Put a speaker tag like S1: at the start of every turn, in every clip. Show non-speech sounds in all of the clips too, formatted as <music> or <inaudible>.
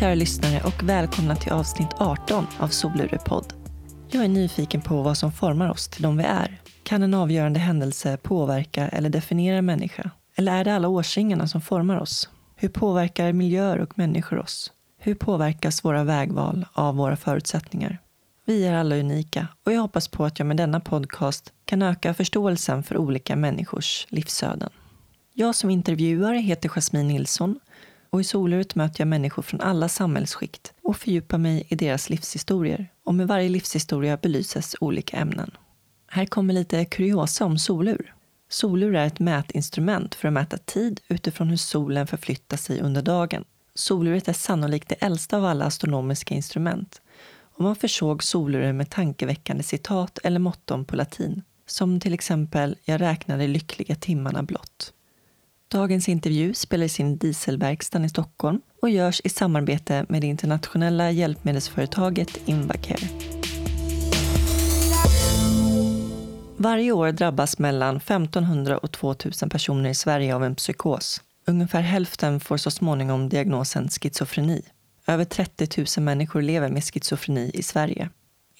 S1: Kära lyssnare och välkomna till avsnitt 18 av Solurepodd. Jag är nyfiken på vad som formar oss till de vi är. Kan en avgörande händelse påverka eller definiera en människa? Eller är det alla årsringarna som formar oss? Hur påverkar miljöer och människor oss? Hur påverkas våra vägval av våra förutsättningar? Vi är alla unika och jag hoppas på att jag med denna podcast kan öka förståelsen för olika människors livsöden. Jag som intervjuare heter Jasmine Nilsson och i Soluret möter jag människor från alla samhällsskikt och fördjupar mig i deras livshistorier. Och med varje livshistoria belyses olika ämnen. Här kommer lite kuriosa om solur. Solur är ett mätinstrument för att mäta tid utifrån hur solen förflyttar sig under dagen. Soluret är sannolikt det äldsta av alla astronomiska instrument och man försåg soluret med tankeväckande citat eller motton på latin, som till exempel “Jag räknade lyckliga timmarna blott”. Dagens intervju spelas in i Dieselverkstan i Stockholm och görs i samarbete med det internationella hjälpmedelsföretaget Invacare. Varje år drabbas mellan 1500 och 2000 personer i Sverige av en psykos. Ungefär hälften får så småningom diagnosen schizofreni. Över 30 000 människor lever med schizofreni i Sverige.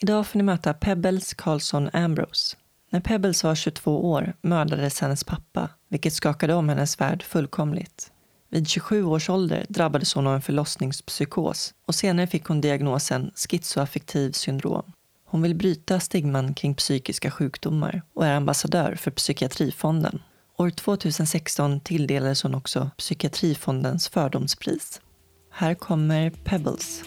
S1: Idag får ni möta Pebbles Carlson Ambrose. När Pebbles var 22 år mördades hennes pappa, vilket skakade om hennes värld fullkomligt. Vid 27 års ålder drabbades hon av en förlossningspsykos och senare fick hon diagnosen schizoaffektiv syndrom. Hon vill bryta stigman kring psykiska sjukdomar och är ambassadör för Psykiatrifonden. År 2016 tilldelades hon också Psykiatrifondens fördomspris. Här kommer Pebbles.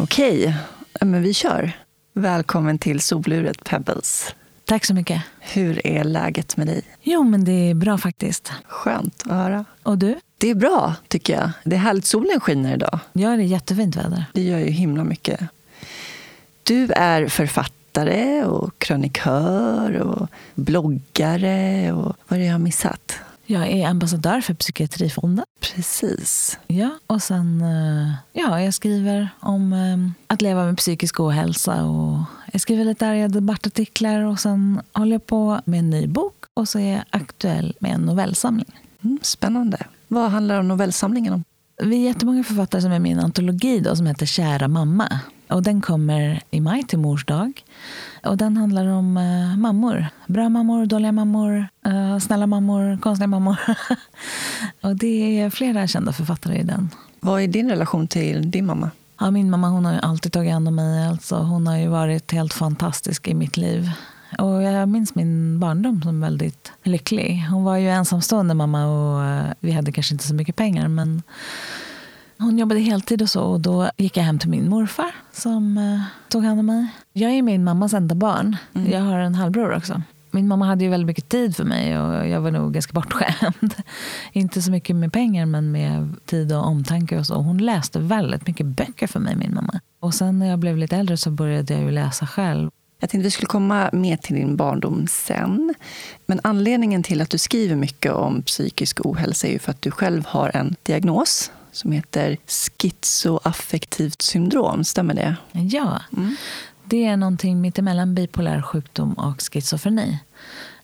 S1: Okej, men vi kör. Välkommen till soluret Pebbles.
S2: Tack så mycket.
S1: Hur är läget med dig?
S2: Jo, men det är bra faktiskt.
S1: Skönt att höra.
S2: Och du?
S1: Det är bra, tycker jag. Det är härligt. Solen skiner idag.
S2: Ja, det är jättefint väder.
S1: Det gör ju himla mycket. Du är författare och krönikör och bloggare. och Vad är det jag har missat?
S2: Jag är ambassadör för Psykiatrifonden.
S1: Precis.
S2: Ja, och sen eh, ja, jag skriver om eh, att leva med psykisk ohälsa. Och jag skriver lite arga debattartiklar och sen håller jag på med en ny bok och så är jag aktuell med en novellsamling.
S1: Mm, spännande. Vad handlar novellsamlingen om?
S2: Vi är jättemånga författare som är med i en antologi då, som heter Kära mamma. Och den kommer i maj till mors dag. Och den handlar om uh, mammor. Bra mammor, dåliga mammor, uh, snälla mammor, konstiga mammor. <laughs> och det är flera kända författare i den.
S1: Vad är din relation till din mamma?
S2: Ja, min mamma hon har alltid tagit hand om mig. Alltså, hon har varit helt fantastisk i mitt liv. Och jag minns min barndom som väldigt lycklig. Hon var ju ensamstående mamma och uh, vi hade kanske inte så mycket pengar. men hon jobbade heltid och så och då gick jag hem till min morfar som eh, tog hand om mig. Jag är min mammas enda barn. Mm. Jag har en halvbror också. Min mamma hade ju väldigt mycket tid för mig och jag var nog ganska bortskämd. <laughs> Inte så mycket med pengar men med tid och omtanke och så. Hon läste väldigt mycket böcker för mig, min mamma. Och sen när jag blev lite äldre så började jag ju läsa själv.
S1: Jag tänkte vi skulle komma mer till din barndom sen. Men anledningen till att du skriver mycket om psykisk ohälsa är ju för att du själv har en diagnos som heter schizoaffektivt syndrom. Stämmer det?
S2: Ja. Mm. Det är någonting mittemellan bipolär sjukdom och schizofreni.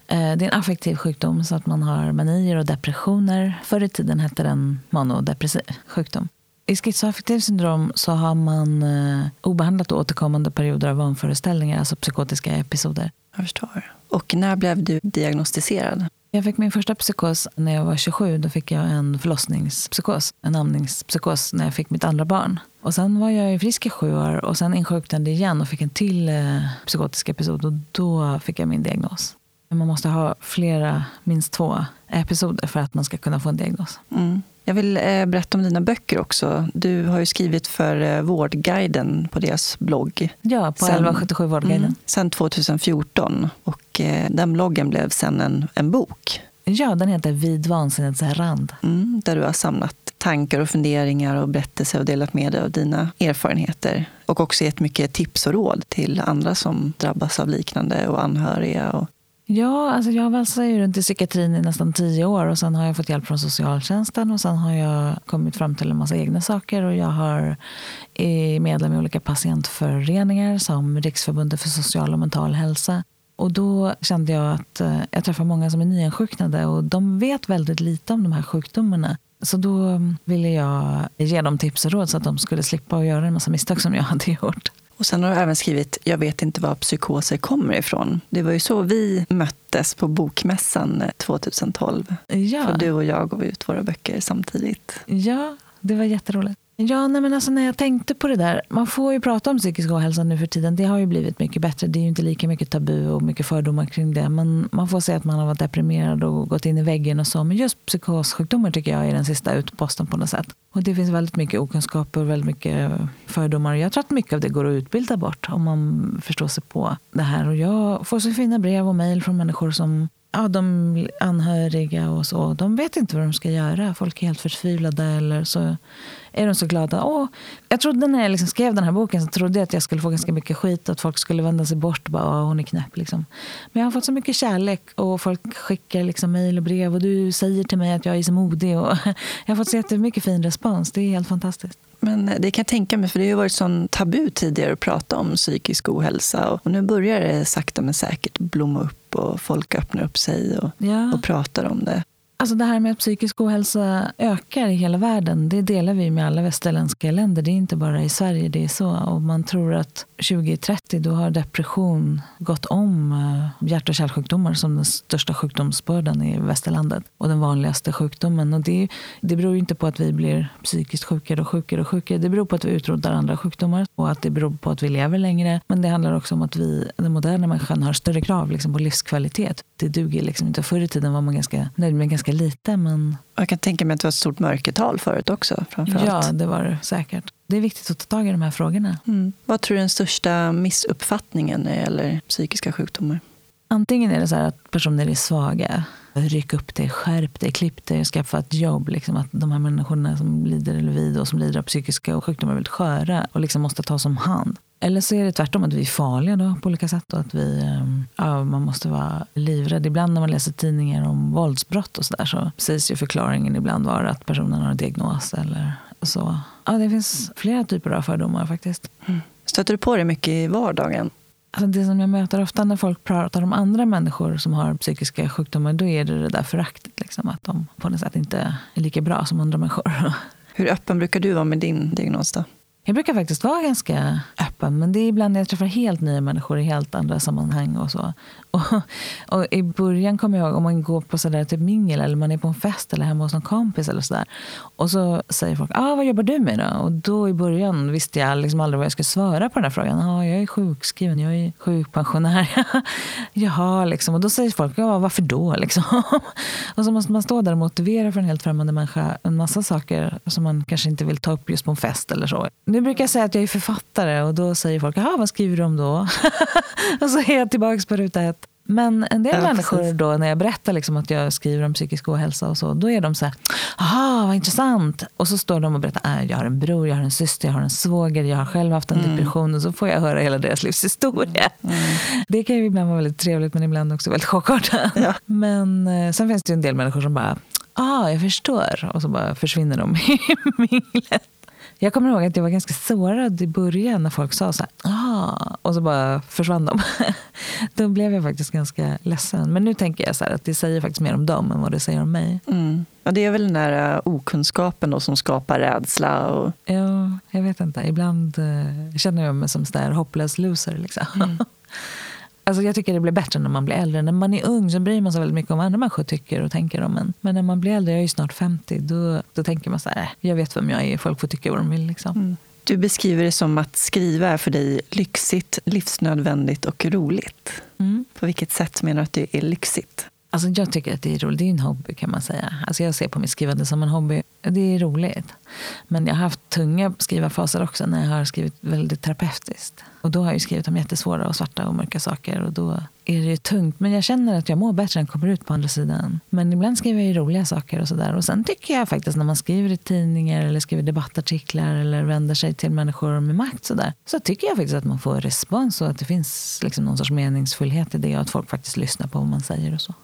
S2: Eh, det är en affektiv sjukdom så att man har manier och depressioner. Förr i tiden hette den manodepressiv sjukdom. I schizoaffektivt syndrom så har man eh, obehandlat och återkommande perioder av vanföreställningar, alltså psykotiska episoder.
S1: Jag förstår. Och när blev du diagnostiserad?
S2: Jag fick min första psykos när jag var 27. Då fick jag en förlossningspsykos, en amningspsykos, när jag fick mitt andra barn. Och sen var jag frisk i sju år och sen insjuknade jag igen och fick en till eh, psykotisk episod och då fick jag min diagnos. Man måste ha flera, minst två episoder för att man ska kunna få en diagnos.
S1: Mm. Jag vill eh, berätta om dina böcker också. Du har ju skrivit för eh, Vårdguiden på deras blogg.
S2: Ja, på 1177 Vårdguiden. Mm,
S1: sen 2014. Och eh, den bloggen blev sen en, en bok.
S2: Ja, den heter Vid vansinnets rand.
S1: Mm, där du har samlat tankar och funderingar och berättelser och delat med dig av dina erfarenheter. Och också gett mycket tips och råd till andra som drabbas av liknande och anhöriga. Och
S2: Ja, alltså jag valsade ju runt i psykiatrin i nästan tio år och sen har jag fått hjälp från socialtjänsten och sen har jag kommit fram till en massa egna saker och jag har är medlem i olika patientföreningar som Riksförbundet för social och mental hälsa. Och då kände jag att eh, jag träffar många som är nyinsjuknade och de vet väldigt lite om de här sjukdomarna. Så då mm, ville jag ge dem tips och råd så att de skulle slippa att göra en massa misstag som jag hade gjort.
S1: Och sen har du även skrivit Jag vet inte var psykoser kommer ifrån. Det var ju så vi möttes på Bokmässan 2012.
S2: Ja.
S1: För du och jag gav ut våra böcker samtidigt.
S2: Ja, det var jätteroligt. Ja, nej men alltså när jag tänkte på det där. Man får ju prata om psykisk ohälsa nu för tiden. Det har ju blivit mycket bättre. Det är ju inte lika mycket tabu och mycket fördomar kring det. Men man får säga att man har varit deprimerad och gått in i väggen och så. Men just psykossjukdomar tycker jag är den sista utposten på något sätt. Och det finns väldigt mycket okunskap och väldigt mycket fördomar. Jag tror att mycket av det går att utbilda bort om man förstår sig på det här. Och jag får så fina brev och mejl från människor som ja, de anhöriga och så, de vet inte vad de ska göra. Folk är helt förtvivlade eller så är de så glada. Åh, jag trodde när jag liksom skrev den här boken så trodde jag att jag skulle få ganska mycket skit. Att folk skulle vända sig bort och bara, hon är knäpp. Liksom. Men jag har fått så mycket kärlek och folk skickar liksom mejl och brev och du säger till mig att jag är så modig. Och <laughs> jag har fått så jättemycket fin respons. Det är helt fantastiskt.
S1: Men det kan jag tänka mig, för det har varit sån tabu tidigare att prata om psykisk ohälsa. Och nu börjar det sakta men säkert blomma upp och folk öppnar upp sig och, ja. och pratar om det.
S2: Alltså det här med att psykisk ohälsa ökar i hela världen, det delar vi med alla västerländska länder. Det är inte bara i Sverige det är så. Och man tror att 2030 då har depression gått om eh, hjärt och kärlsjukdomar som den största sjukdomsbördan i västerlandet. Och den vanligaste sjukdomen. Och det, det beror inte på att vi blir psykiskt sjukare och sjukare och sjukare. Det beror på att vi utrotar andra sjukdomar och att det beror på att vi lever längre. Men det handlar också om att vi, den moderna människan, har större krav liksom, på livskvalitet. Det duger liksom inte. Förr i tiden var man ganska nöjd med ganska lite. Men...
S1: Jag kan tänka mig att det var ett stort mörkertal förut också. Framförallt.
S2: Ja, det var det säkert. Det är viktigt att ta tag i de här frågorna.
S1: Mm. Vad tror du är den största missuppfattningen när det gäller psykiska sjukdomar?
S2: Antingen är det så att personer är svaga. Ryck upp dig, skärp dig, klipp dig, skaffa ett jobb. Liksom att de här människorna som lider eller vi då, som lider av psykiska sjukdomar är väldigt sköra och liksom måste tas om hand. Eller så är det tvärtom, att vi är farliga då, på olika sätt. Och att vi, ehm, ja, man måste vara livrädd. Ibland när man läser tidningar om våldsbrott och så, där, så sägs ju förklaringen ibland vara att personen har en diagnos. Eller så. Ja, det finns flera typer av fördomar faktiskt.
S1: Mm. Stöter du på det mycket i vardagen?
S2: Alltså det som jag möter ofta när folk pratar om andra människor som har psykiska sjukdomar, då är det det där föraktet. Liksom, att de på något sätt inte är lika bra som andra människor.
S1: Hur öppen brukar du vara med din diagnos då?
S2: Jag brukar faktiskt vara ganska öppen, men det är ibland när jag träffar helt nya människor i helt andra sammanhang. och så. Och, och I början kommer jag ihåg om man går på sådär typ mingel eller man är på en fest eller hemma hos någon kompis eller sådär. Och så säger folk, ah, vad jobbar du med då? Och då i början visste jag liksom aldrig vad jag skulle svara på den här frågan. Ah, jag är sjukskriven, jag är sjukpensionär. <laughs> Jaha, liksom. Och då säger folk, ja varför då? <laughs> Liksom. och så måste man stå där och motivera för en helt främmande människa en massa saker som man kanske inte vill ta upp just på en fest eller så. Nu brukar jag säga att jag är författare och då säger folk, jaha vad skriver du om då? <laughs> och så är jag tillbaka på ruta ett. Men en del ja, människor precis. då, när jag berättar liksom att jag skriver om psykisk ohälsa och så, då är de så här, aha vad intressant. Och så står de och berättar, äh, jag har en bror, jag har en syster, jag har en svåger, jag har själv haft en mm. depression. Och så får jag höra hela deras livshistoria. Mm. Det kan ju ibland vara väldigt trevligt men ibland också väldigt chockartat. Ja. Men eh, sen finns det ju en del människor som bara, ah, jag förstår. Och så bara försvinner de <laughs> i minglet. Jag kommer ihåg att jag var ganska sårad i början när folk sa så här, ah, och så bara försvann de. <laughs> då blev jag faktiskt ganska ledsen. Men nu tänker jag så att det säger faktiskt mer om dem än vad det säger om mig.
S1: Mm. Ja, det är väl den där uh, okunskapen då som skapar rädsla? Och...
S2: Ja, jag vet inte. Ibland uh, känner jag mig som en hopplös loser. Liksom. Mm. <laughs> Alltså jag tycker det blir bättre när man blir äldre. När man är ung så bryr man sig väldigt mycket om vad andra människor tycker och tänker om en. Men när man blir äldre, jag är ju snart 50, då, då tänker man så här, äh, jag vet vem jag är, folk får tycka vad de vill. Liksom. Mm.
S1: Du beskriver det som att skriva är för dig lyxigt, livsnödvändigt och roligt. Mm. På vilket sätt menar du att det är lyxigt?
S2: Alltså jag tycker att det är roligt. Det är en hobby kan man säga. Alltså jag ser på mitt skrivande som en hobby. Det är roligt. Men jag har haft tunga skrivarfaser också när jag har skrivit väldigt terapeutiskt. Och då har jag skrivit om jättesvåra och svarta och mörka saker. Och då är det ju tungt. Men jag känner att jag mår bättre när jag kommer ut på andra sidan. Men ibland skriver jag ju roliga saker och sådär. Och sen tycker jag faktiskt när man skriver i tidningar eller skriver debattartiklar eller vänder sig till människor med makt sådär. Så tycker jag faktiskt att man får respons och att det finns liksom någon sorts meningsfullhet i det och att folk faktiskt lyssnar på vad man säger och så.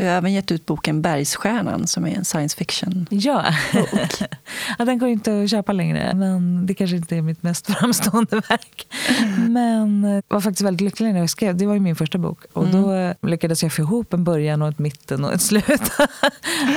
S1: Du har även gett ut boken Bergsstjärnan som är en science fiction.
S2: Ja. <laughs> ja, den går inte att köpa längre, men det kanske inte är mitt mest <laughs> framstående verk. Men jag var faktiskt väldigt lycklig när jag skrev. Det var ju min första bok. Och mm. Då lyckades jag få ihop en början och ett mitten och ett slut. <laughs>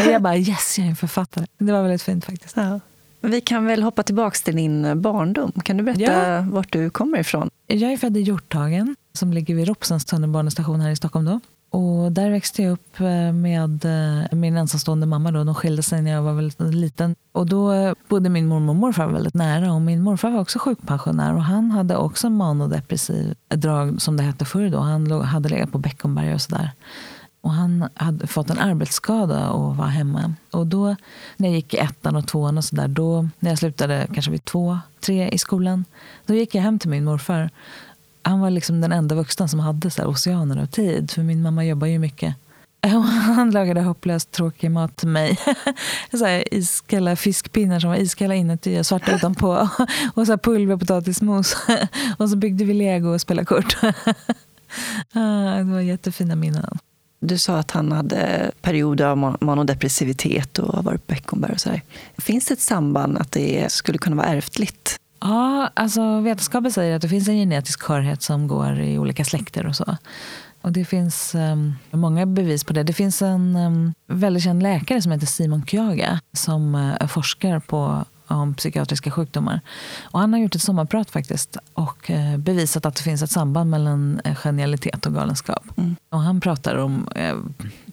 S2: och jag bara yes, jag är en författare. Det var väldigt fint faktiskt. Ja.
S1: Vi kan väl hoppa tillbaka till din barndom. Kan du berätta ja. vart du kommer ifrån?
S2: Jag är född i Hjorthagen som ligger vid Ropsens tunnelbanestation här i Stockholm. Då. Och där växte jag upp eh, med eh, min ensamstående mamma. Då. De skilde sig när jag var väldigt liten. Och då eh, bodde min mormor och morfar väldigt nära. Och min morfar var också sjukpensionär. Och han hade också manodepressiv drag, som det hette förr. Då. Han hade legat på Beckomberga och sådär. Och han hade fått en arbetsskada och var hemma. Och då när jag gick i ettan och tvåan och sådär, då när jag slutade kanske vid två, tre i skolan, då gick jag hem till min morfar han var liksom den enda vuxna som hade så här oceaner av tid. För min mamma jobbar ju mycket. <laughs> Han lagade hopplöst tråkig mat till mig. <laughs> så här iskalla fiskpinnar som var iskalla inuti och svarta <laughs> utanpå. Och så pulverpotatismos. Och så byggde vi lego och spelade kort. Det var jättefina minnen.
S1: Du sa att han hade perioder av manodepressivitet och har varit Beckomberg och så här. Finns det ett samband att det skulle kunna vara ärftligt?
S2: Ja, alltså vetenskapen säger att det finns en genetisk skörhet som går i olika släkter och så. Och det finns um, många bevis på det. Det finns en um, väldigt känd läkare som heter Simon Kyaga som uh, forskar på om psykiatriska sjukdomar. Och han har gjort ett sommarprat faktiskt och eh, bevisat att det finns ett samband mellan eh, genialitet och galenskap. Mm. Och han pratar om eh,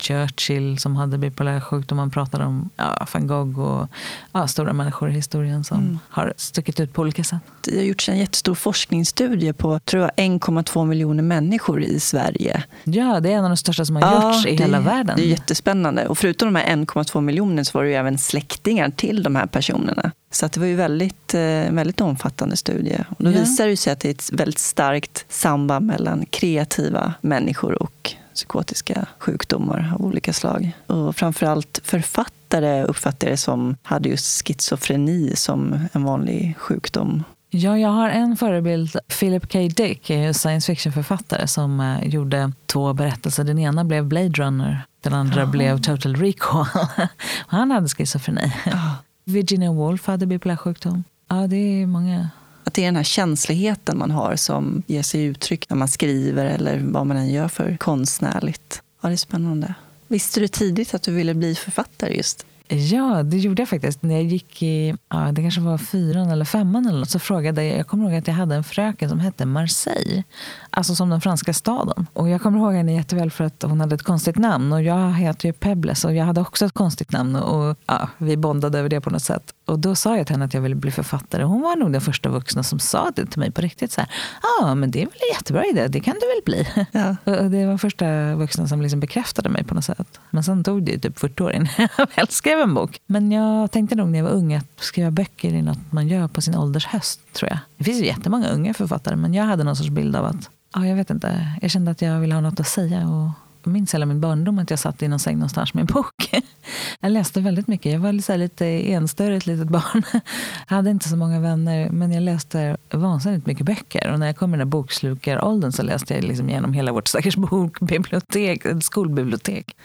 S2: Churchill som hade bipolär sjukdom. Han pratar om ja, van Gogh och ja, stora människor i historien som mm. har stuckit ut på olika sätt.
S1: Det har gjorts en jättestor forskningsstudie på 1,2 miljoner människor i Sverige.
S2: Ja, det är en av de största som har ja, gjorts i
S1: det,
S2: hela världen.
S1: Det är jättespännande. Och förutom de här 1,2 miljonerna så var det ju även släktingar till de här personerna. Så det var ju väldigt, eh, väldigt omfattande studie. Och då ja. visar det sig att det är ett väldigt starkt samband mellan kreativa människor och psykotiska sjukdomar av olika slag. Och framförallt författare uppfattar det som hade just schizofreni som en vanlig sjukdom.
S2: Ja, jag har en förebild. Philip K. Dick science fiction-författare som eh, gjorde två berättelser. Den ena blev Blade Runner, den andra oh. blev Total Recall. <laughs> han hade schizofreni. Oh. Virginia Woolf hade bipolär sjukdom. Ja, det är många.
S1: Att det är den här känsligheten man har som ger sig uttryck när man skriver eller vad man än gör för konstnärligt. Ja, det är spännande. Visste du tidigt att du ville bli författare just?
S2: Ja, det gjorde jag faktiskt. När jag gick i, ja, det kanske var fyran eller femman eller något, så frågade jag, jag kommer ihåg att jag hade en fröken som hette Marseille. Alltså som den franska staden. Och jag kommer ihåg henne jätteväl för att hon hade ett konstigt namn. Och jag heter ju Pebbles och jag hade också ett konstigt namn. Och ja, vi bondade över det på något sätt. Och då sa jag till henne att jag ville bli författare. Hon var nog den första vuxna som sa det till mig på riktigt. Ja, ah, men det är väl en jättebra idé, det kan du väl bli. <laughs> Ja. Och det var första vuxna som liksom bekräftade mig på något sätt. Men sen tog det typ 40 år innan jag <laughs> väl skrev en bok. Men jag tänkte nog när jag var ung att skriva böcker är något man gör på sin ålders höst, tror jag. Det finns ju jättemånga unga författare, men jag hade någon sorts bild av att Ja, jag vet inte. Jag kände att jag ville ha något att säga. Och jag minns hela min barndom att jag satt i någon säng någonstans med en bok. <laughs> Jag läste väldigt mycket. Jag var lite, lite enstörigt litet barn. <laughs> Jag hade inte så många vänner, men jag läste vansinnigt mycket böcker. Och när jag kom i den där bokslukaråldern så läste jag liksom genom hela vårt stackars bokbibliotek, skolbibliotek.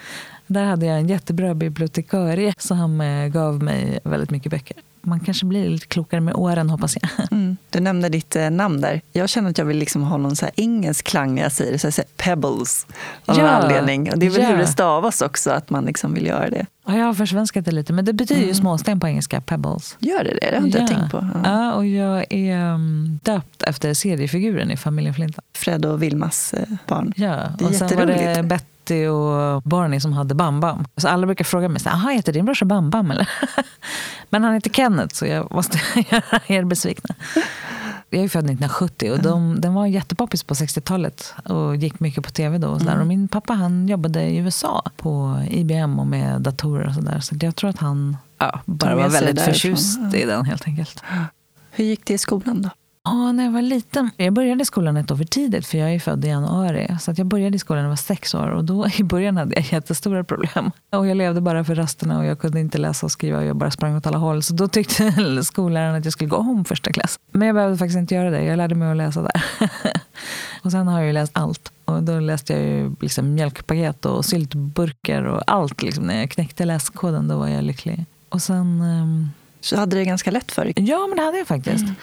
S2: Där hade jag en jättebra bibliotekarie som eh, gav mig väldigt mycket böcker man kanske blir lite klokare med åren hoppas jag. <laughs>
S1: Mm. Du nämnde ditt eh, namn där. Jag känner att jag vill liksom ha någon så engelsk klang när jag säger det. Så jag säger Pebbles av ja. anledning. Och det är väl ja. hur det stavas också, att man liksom vill göra det.
S2: Ja, jag har försvenskat det lite, men det betyder mm. ju småsten på engelska, Pebbles.
S1: Gör det det? Det har inte ja. jag tänkt på.
S2: Ja. ja. och jag är um, döpt efter seriefiguren i familjen Flinta.
S1: Fred och Vilmas eh, barn.
S2: Ja, och sen var det Betty och Barney som hade Bam Bam. Så alla brukar fråga mig, jaha, heter din brorsa Bam Bam eller? <laughs> Men han heter Kenneth så jag måste <laughs> göra er besvikna. Jag är född 1970 och de, den var jättepoppis på 60-talet och gick mycket på tv då. Och, så mm. och min pappa han jobbade i USA på IBM och med datorer och sådär. Så jag tror att han ja, bara var väldigt förtjust i den helt enkelt.
S1: Hur gick det i skolan då?
S2: Ja, när jag var liten. Jag började skolan ett år för tidigt, för jag är född i januari. Så att jag började i skolan när jag var sex år. Och då i början hade jag jättestora problem. Och jag levde bara för rasterna och jag kunde inte läsa och skriva. Och jag bara sprang åt alla håll. Så då tyckte <laughs> skolläraren att jag skulle gå om första klass. Men jag behövde faktiskt inte göra det. Jag lärde mig att läsa där. <laughs> och sen har jag ju läst allt. Och då läste jag ju liksom mjölkpaket och syltburkar och allt. Liksom. När jag knäckte läskoden då var jag lycklig. Och sen... Um...
S1: Så hade det ganska lätt för dig?
S2: Ja, men det hade jag faktiskt. Mm.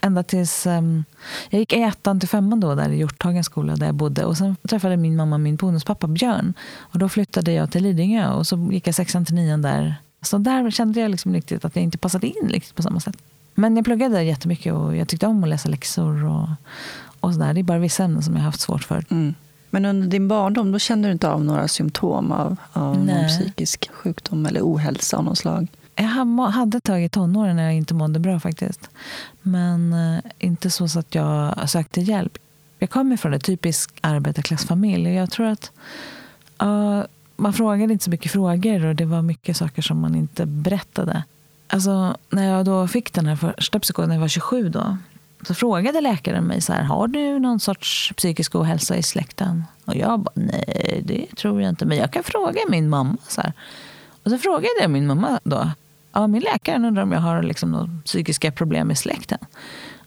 S2: Ända tills... Um, jag gick ettan till femman då, där i Hjorthagens skola där jag bodde. Och sen träffade min mamma min bonuspappa Björn. Och då flyttade jag till Lidingö och så gick jag sexan till nian där. Så där kände jag liksom riktigt att jag inte passade in liksom på samma sätt. Men jag pluggade jättemycket och jag tyckte om att läsa läxor. Och, och sådär. Det är bara vissa ämnen som jag har haft svårt för.
S1: Mm. Men under din barndom då kände du inte av några symptom av, av någon psykisk sjukdom eller ohälsa av något slag?
S2: Jag hade tagit tonåren när jag inte mådde bra faktiskt. Men eh, inte inte så att jag sökte hjälp. Jag kommer från en typisk arbetarklassfamilj. Jag tror att uh, man frågade inte så mycket frågor och det var mycket saker som man inte berättade. Alltså, när jag då fick den här första psykosen, när jag var 27 då, så frågade läkaren mig så här, har du någon sorts psykisk ohälsa i släkten? Och jag bara, nej det tror jag inte, men jag kan fråga min mamma. Så här. Och så frågade jag min mamma då, ja, min läkare undrar om jag har liksom några psykiska problem i släkten.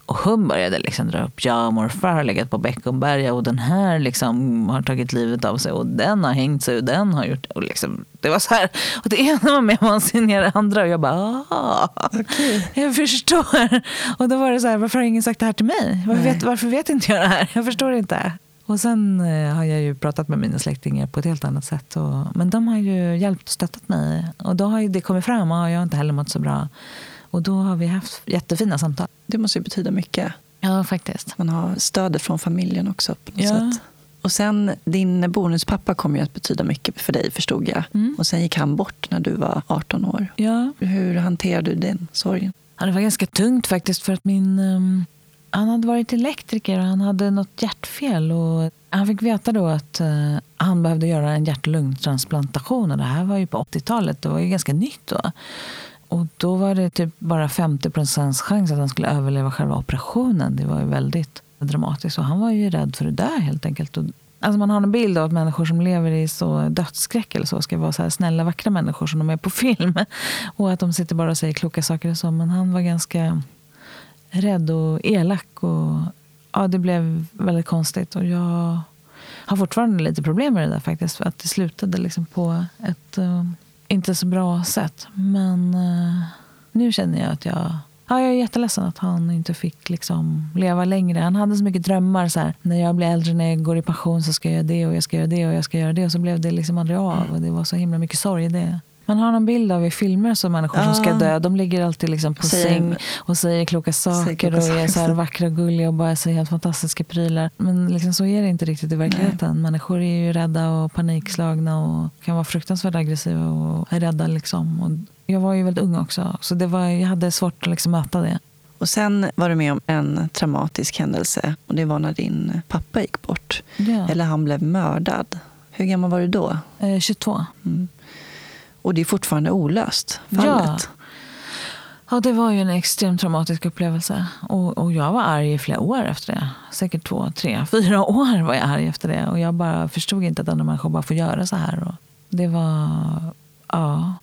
S2: Och hon började liksom dra upp, ja morfar har legat på Beckomberga och den här liksom har tagit livet av sig och den har hängt sig och den har gjort... Och liksom, det var så här, och det ena var mer vansinnigt än det andra och jag bara, ah, okay. jag förstår. Och då var det så här, varför har ingen sagt det här till mig? Varför vet, varför vet inte jag det här? Jag förstår inte. Och sen eh, har jag ju pratat med mina släktingar på ett helt annat sätt. Och, men de har ju hjälpt och stöttat mig. Och då har ju det kommit fram och jag har inte heller mått så bra. Och då har vi haft jättefina samtal.
S1: Det måste ju betyda mycket.
S2: Ja, faktiskt.
S1: Man har stödet från familjen också på något ja. sätt. Och sen, din bonuspappa kom ju att betyda mycket för dig, förstod jag. Mm. Och sen gick han bort när du var 18 år.
S2: Ja.
S1: Hur hanterade du den sorgen?
S2: Ja, det var ganska tungt faktiskt, för att min... Um, han hade varit elektriker och han hade något hjärtfel. Och han fick veta då att uh, han behövde göra en hjärt och lungtransplantation. Och det här var ju på 80-talet, det var ju ganska nytt då. Och då var det typ bara 50 procents chans att han skulle överleva själva operationen. Det var ju väldigt dramatiskt. Och han var ju rädd för att dö helt enkelt. Och, alltså man har en bild av att människor som lever i så dödsskräck eller så ska vara så här snälla, vackra människor som de är på film. <laughs> Och att de sitter bara och säger kloka saker och så. Men han var ganska rädd och elak. Och, ja, det blev väldigt konstigt. Och jag har fortfarande lite problem med det där faktiskt. För att det slutade liksom på ett uh, inte så bra sätt. Men uh, nu känner jag att jag Ja, jag är jätteledsen att han inte fick liksom leva längre. Han hade så mycket drömmar. Så här, när jag blir äldre, när jag går i pension så ska jag göra det och jag ska göra det och jag ska göra det. Och så blev det liksom aldrig av. Och det var så himla mycket sorg i det. Man har någon bild av i filmer så människor ja. som ska dö. De ligger alltid liksom på säger, säng och säger kloka saker säger kloka och är så här <laughs> vackra och gulliga och bara säger helt fantastiska prylar. Men liksom så är det inte riktigt i verkligheten. Nej. Människor är ju rädda och panikslagna och kan vara fruktansvärt aggressiva och är rädda. Liksom. Och jag var ju väldigt ung också, så det var, jag hade svårt att liksom möta det.
S1: Och sen var du med om en traumatisk händelse och det var när din pappa gick bort. Ja. Eller han blev mördad. Hur gammal var du då?
S2: Eh, 22. Mm.
S1: Och det är fortfarande olöst, fallet.
S2: Ja. ja, det var ju en extremt traumatisk upplevelse. Och, och jag var arg i flera år efter det. Säkert två, tre, fyra <laughs> år var jag arg efter det. Och jag bara förstod inte att andra människor bara får göra så här. Och det var ja,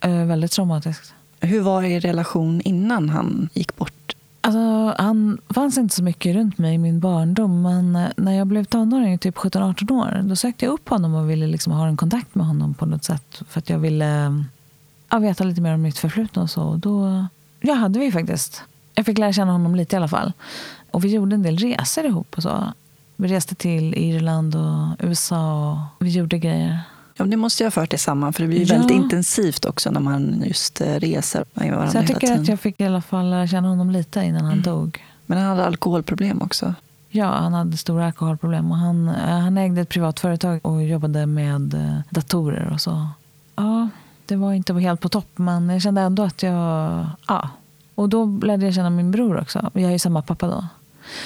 S2: eh, väldigt traumatiskt.
S1: Hur var er relation innan han gick bort?
S2: Alltså, han fanns inte så mycket runt mig i min barndom. Men eh, när jag blev tonåring, typ 17-18 år, då sökte jag upp honom och ville liksom ha en kontakt med honom på något sätt. För att jag ville eh, ja, veta lite mer om mitt förflutna och så. Och Då ja, hade vi faktiskt. Jag fick lära känna honom lite i alla fall. Och vi gjorde en del resor ihop och så. Vi reste till Irland och USA och vi gjorde grejer.
S1: Ja, det måste jag ha fört det samman, för det blir ja. väldigt intensivt också när man just eh, reser med varandra
S2: Så jag tycker att jag fick i alla fall lära känna honom lite innan han mm. dog.
S1: Men han hade alkoholproblem också?
S2: Ja, han hade stora alkoholproblem. Och han, eh, han ägde ett privat företag och jobbade med eh, datorer och så. Ja, det var inte helt på topp, men jag kände ändå att jag... Ja. Och då lärde jag känna min bror också. Jag är ju samma pappa då.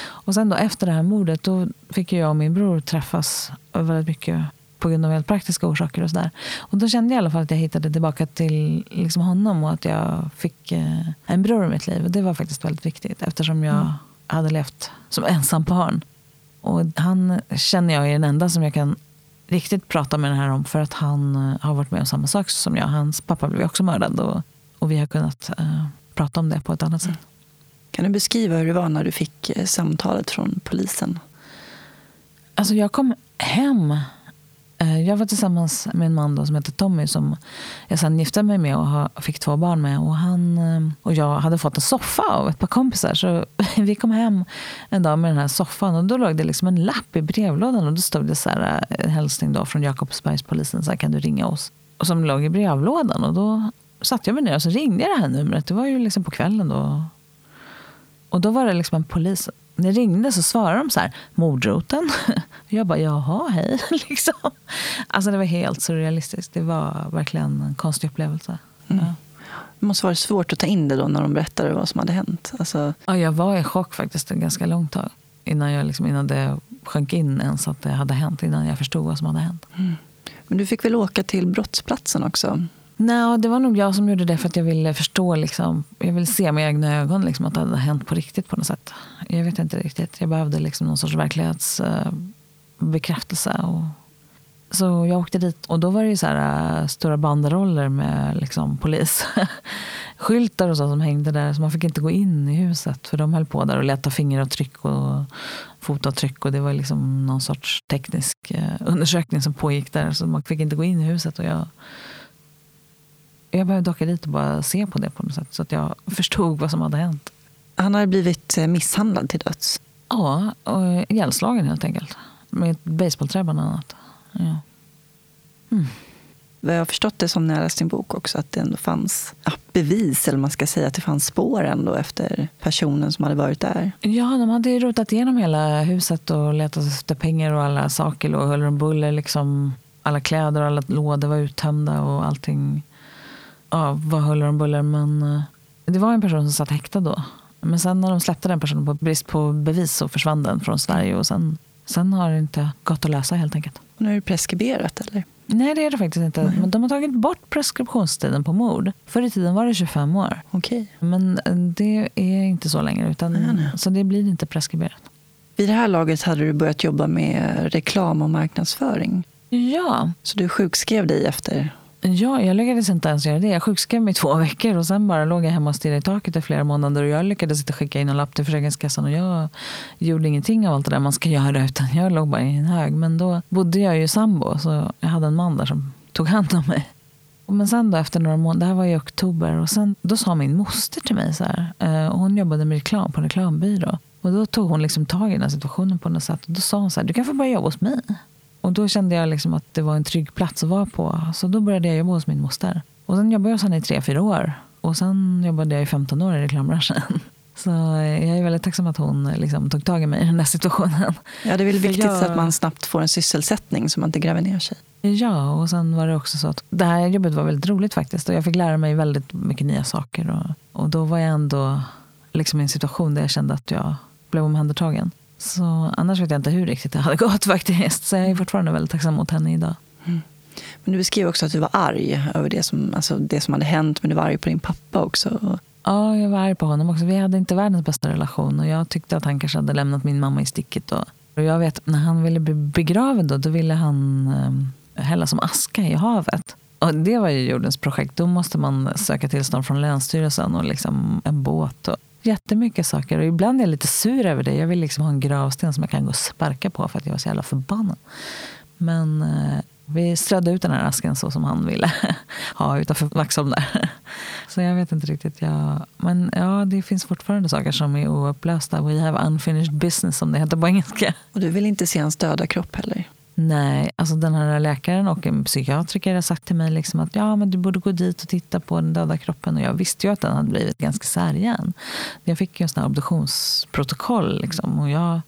S2: Och sen då efter det här mordet, då fick jag och min bror träffas väldigt mycket på grund av helt praktiska orsaker. Och, så där. och Då kände jag i alla fall att jag hittade tillbaka till liksom honom och att jag fick eh, en bror i mitt liv. Och Det var faktiskt väldigt viktigt eftersom jag mm. hade levt som ensam barn. Och han känner jag är den enda som jag kan riktigt prata med den här om för att han eh, har varit med om samma sak som jag. Hans pappa blev också mördad och, och vi har kunnat uh, prata om det på ett annat sätt. Mm.
S1: Kan du beskriva hur det var när du fick samtalet från polisen?
S2: Alltså jag kom hem. Eh, jag var tillsammans med en man då som heter Tommy som jag sen gifte mig med och fick två barn med. Och han eh, och jag hade fått en soffa av ett par kompisar. Så <laughs> vi kom hem en dag med den här soffan och då låg det liksom en lapp i brevlådan och då stod det så här, eh, en hälsning då från Jakobsbergspolisen. Så här, kan du ringa oss? Och som låg i brevlådan. Och då satte jag mig ner och så ringde jag det här numret. Det var ju liksom på kvällen då. Och då var det liksom en polis. Jag ringde så svarade de så här, mordroten. <laughs> Jag bara, jaha, hej. <laughs> liksom. Alltså det var helt surrealistiskt. Det var verkligen en konstig upplevelse. Mm. Ja.
S1: Det måste varit svårt att ta in det då när de berättade vad som hade hänt. Alltså...
S2: Ja, jag var i chock faktiskt en ganska lång tag. Innan, jag liksom, innan det sjönk in ens att det hade hänt. Innan jag förstod vad som hade hänt. Mm.
S1: Men du fick väl åka till brottsplatsen också?
S2: Nej, det var nog jag som gjorde det för att jag ville förstå. Liksom, jag ville se med egna ögon liksom, att det hade hänt på riktigt på något sätt. Jag vet inte riktigt. Jag behövde liksom någon sorts verklighetsbekräftelse. Uh, så jag åkte dit och då var det så här, uh, stora banderoller med liksom, polisskyltar och så som hängde där. Så man fick inte gå in i huset för de höll på där och letade fingeravtryck och fotavtryck. Och det var liksom någon sorts teknisk uh, undersökning som pågick där. Så man fick inte gå in i huset. Och jag jag behövde åka dit och bara se på det på något sätt så att jag <laughs> förstod vad som hade hänt.
S1: Han hade blivit eh, misshandlad till döds?
S2: Ja, och ihjälslagen helt enkelt. Med ett basebollträ bland annat. Ja.
S1: Mm. Jag har förstått det som när jag läste din bok också, att det ändå fanns bevis, eller man ska säga att det fanns spår ändå efter personen som hade varit där.
S2: Ja, de hade rotat igenom hela huset och letat efter pengar och alla saker och huller om buller. Liksom, alla kläder och alla lådor var uttömda och allting ja, vad huller om buller. Men eh, det var en person som satt häktad då. Men sen när de släppte den personen på brist på bevis så försvann den från Sverige. Och sen, sen har det inte gått att lösa helt enkelt.
S1: Nu är det preskriberat eller?
S2: Nej det är det faktiskt inte. Men de har tagit bort preskriptionstiden på mord. Förr i tiden var det 25 år.
S1: Okay.
S2: Men eh, det är inte så längre. Utan, nej, nej. Så det blir inte preskriberat.
S1: Vid det här laget hade du börjat jobba med reklam och marknadsföring.
S2: Ja.
S1: Så du sjukskrev dig efter
S2: Ja, jag lyckades inte ens göra det. Jag sjukskrev mig i två <laughs> veckor och sen bara låg jag hemma och stirrade i taket i flera månader. Och jag lyckades inte skicka in en lapp till Försäkringskassan och jag gjorde ingenting av allt det där man ska göra. Utan jag låg bara i en hög. Men då bodde jag ju sambo så jag hade en man där som tog hand om mig. Men sen då efter några månader, det här var i oktober, och sen, då sa min moster till mig så här, och hon jobbade med reklam på en reklambyrå. Och då tog hon liksom tag i den här situationen på något sätt. Och då sa hon så här, du kan få börja jobba hos mig. Och då kände jag liksom att det var en trygg plats att vara på. Så då började jag jobba hos min moster. Och sen jobbade jag hos henne i tre, fyra år. Och sen jobbade jag i 15 år i reklambranschen. <laughs> Så jag är väldigt tacksam att hon liksom tog tag i mig i den där situationen.
S1: Ja, det är väl viktigt jag... att man snabbt får en sysselsättning så man inte gräver ner sig.
S2: Ja, och sen var det också så att det här jobbet var väldigt roligt faktiskt. Och jag fick lära mig väldigt mycket nya saker. Och, och då var jag ändå liksom i en situation där jag kände att jag blev omhändertagen. Så annars vet jag inte hur riktigt det hade gått <laughs> faktiskt. Så jag är fortfarande väldigt tacksam mot henne idag. Mm.
S1: Men du beskrev också att du var arg över det som, alltså det som hade hänt, men du var arg på din pappa också.
S2: Ja, jag var arg på honom också. Vi hade inte världens bästa relation och jag tyckte att han kanske hade lämnat min mamma i sticket. Och, och jag vet, när han ville bli begraven då, då ville han eh, hälla som aska i havet. Och det var ju jordens projekt. Då måste man söka tillstånd från Länsstyrelsen och liksom en båt. Och jättemycket saker. Och ibland är jag lite sur över det. Jag vill liksom ha en gravsten som jag kan gå och sparka på för att jag var så jävla förbannad. Men eh, vi strödde ut den här asken så som han ville <laughs> ha utanför Vaxholm där. Så jag vet inte riktigt. Jag, men ja, det finns fortfarande saker som är oupplösta. We have unfinished business som det heter på engelska.
S1: Och du vill inte se hans döda kropp heller?
S2: Nej, alltså den här läkaren och en psykiatriker har sagt till mig liksom att ja, men du borde gå dit och titta på den döda kroppen. Och jag visste ju att den hade blivit ganska sargad. Jag fick ju en sån här obduktionsprotokoll. Liksom, och jag,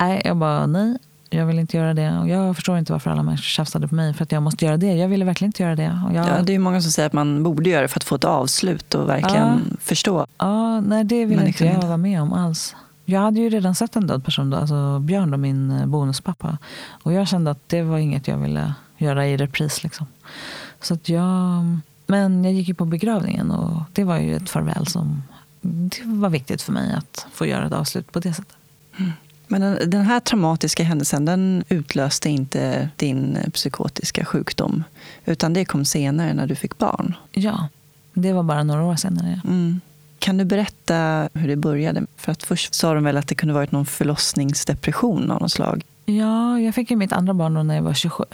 S2: nej, jag bara nej, jag vill inte göra det. Och jag förstår inte varför alla människor tjafsade på mig för att jag måste göra det. Jag ville verkligen inte göra det. Jag...
S1: ja, det är många som säger att man borde göra det för att få ett avslut och verkligen ja. förstå.
S2: Ja, nej, det vill inte jag vara med om alls. Jag hade ju redan sett en död person, då, alltså Björn, då, min eh, bonuspappa. Och jag kände att det var inget jag ville göra i repris. Liksom. Så att jag, men jag gick ju på begravningen och det var ju ett farväl som det var viktigt för mig att få göra ett avslut på det sättet.
S1: Mm. Men den, den, här traumatiska händelsen den utlöste inte din psykotiska sjukdom utan det kom senare när du fick barn?
S2: Ja, det var bara några år senare. Mm.
S1: Kan du berätta hur det började? För att först sa de väl att det kunde varit någon förlossningsdepression av något slag?
S2: Ja, jag fick ju mitt andra barn då när jag var 27.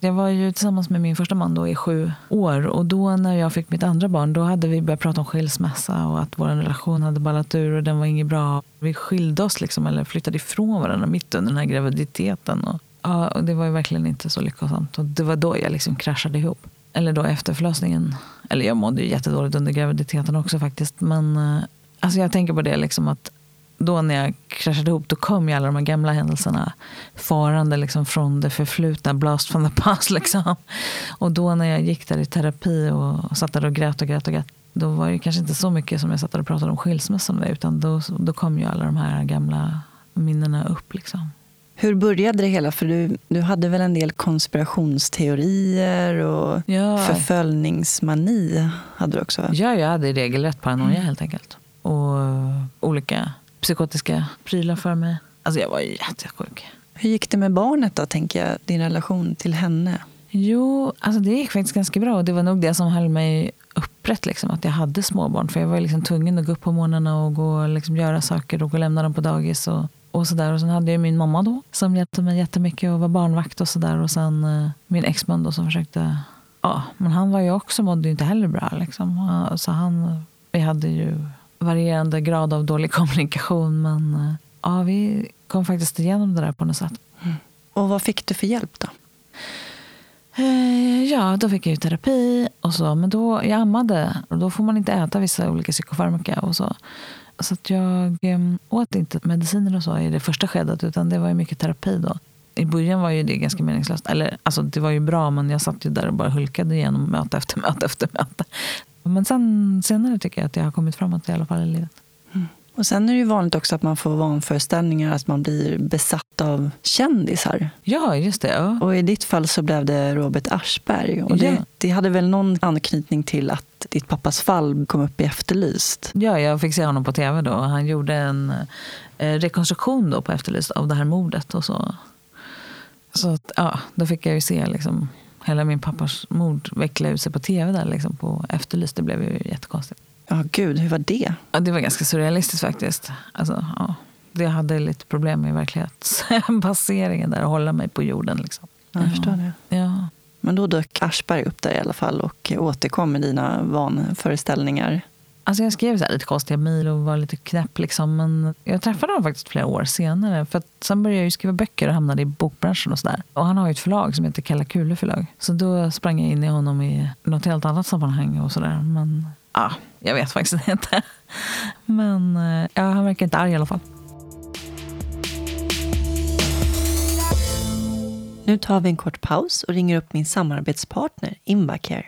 S2: Jag var ju tillsammans med min första man då i sju år och då när jag fick mitt andra barn då hade vi börjat prata om skilsmässa och att vår relation hade ballat ur och den var inget bra. Vi skilde oss liksom eller flyttade ifrån varandra mitt under den här graviditeten. Och, ja, och det var ju verkligen inte så lyckosamt och det var då jag liksom kraschade ihop. Eller då efter förlossningen. Eller jag mådde ju jättedåligt under graviditeten också faktiskt. Men eh, alltså jag tänker på det liksom att då när jag kraschade ihop, då kom ju alla de här gamla händelserna farande liksom från det förflutna, blast from the past. Liksom. Och då när jag gick där i terapi och satt där och grät och grät och grät, då var det kanske inte så mycket som jag satt där och pratade om skilsmässan utan då, då kom ju alla de här gamla minnena upp. Liksom.
S1: Hur började det hela? För du, du hade väl en del konspirationsteorier och ja. förföljningsmani? Hade du också?
S2: Ja, jag hade regelrätt paranoia mm. helt enkelt. Och olika psykotiska prylar för mig. Alltså jag var ju jättesjuk.
S1: Hur gick det med barnet då, tänker jag? Din relation till henne?
S2: Jo, alltså det gick faktiskt ganska bra. Och det var nog det som höll mig upprätt, liksom, att jag hade småbarn. För jag var liksom tvungen att gå upp på morgnarna och gå liksom göra saker och gå och lämna dem på dagis. Och, och sådär. Och sen hade jag min mamma då som hjälpte mig jättemycket och var barnvakt och sådär. Och sen eh, min exman då som försökte... Ja, men han var ju också, mådde ju inte heller bra. Liksom. Så han, vi hade ju varierande grad av dålig <laughs> kommunikation. Men eh, ja, vi kom faktiskt igenom det där på något sätt. Mm.
S1: Och vad fick du för hjälp då?
S2: Eh, ja, då fick jag ju terapi och så. Men då, jag ammade och då får man inte äta vissa olika psykofarmaka och så. Så att jag ehm, åt inte mediciner och så i det första skedet utan det var ju mycket terapi då. I början var ju det ganska meningslöst. Eller, alltså, det var ju bra men jag satt ju där och bara hulkade igenom möte efter möte efter möte. Men sen, senare tycker jag att jag har kommit framåt i alla fall i livet.
S1: Och sen är det ju vanligt också att man får vanföreställningar, att man blir besatt av kändisar.
S2: Ja, just det. Ja.
S1: Och i ditt fall så blev det Robert Aschberg. Och det, ja. det hade väl någon anknytning till att ditt pappas fall kom upp i Efterlyst?
S2: Ja, jag fick se honom på tv då. Han gjorde en eh, rekonstruktion då på Efterlyst av det här mordet. Och så. Så ja, då fick jag ju se liksom hela min pappas mord veckla ut sig på tv där liksom på Efterlyst. Det blev ju jättekonstigt.
S1: Ja, gud, hur var det?
S2: Ja, det var ganska surrealistiskt faktiskt. Alltså, ja, det hade lite problem med verklighetsbaseringen <laughs> där, att hålla mig på jorden. Liksom.
S1: Jag ja. förstår det.
S2: Ja.
S1: Men då dök Aschberg upp där i alla fall och återkom med dina vanföreställningar.
S2: Alltså jag skrev så lite konstiga mejl och var lite knäpp. Liksom, men jag träffade honom faktiskt flera år senare. För sen började jag skriva böcker och hamnade i bokbranschen. Och, så där. och Han har ju ett förlag som heter Kalla Kule förlag. Så då sprang jag in i honom i något helt annat sammanhang. och så där. Men ja, jag vet faktiskt inte. Men eh, ja, han verkar inte arg i alla fall.
S1: Nu tar vi en kort paus och ringer upp min samarbetspartner Invacare.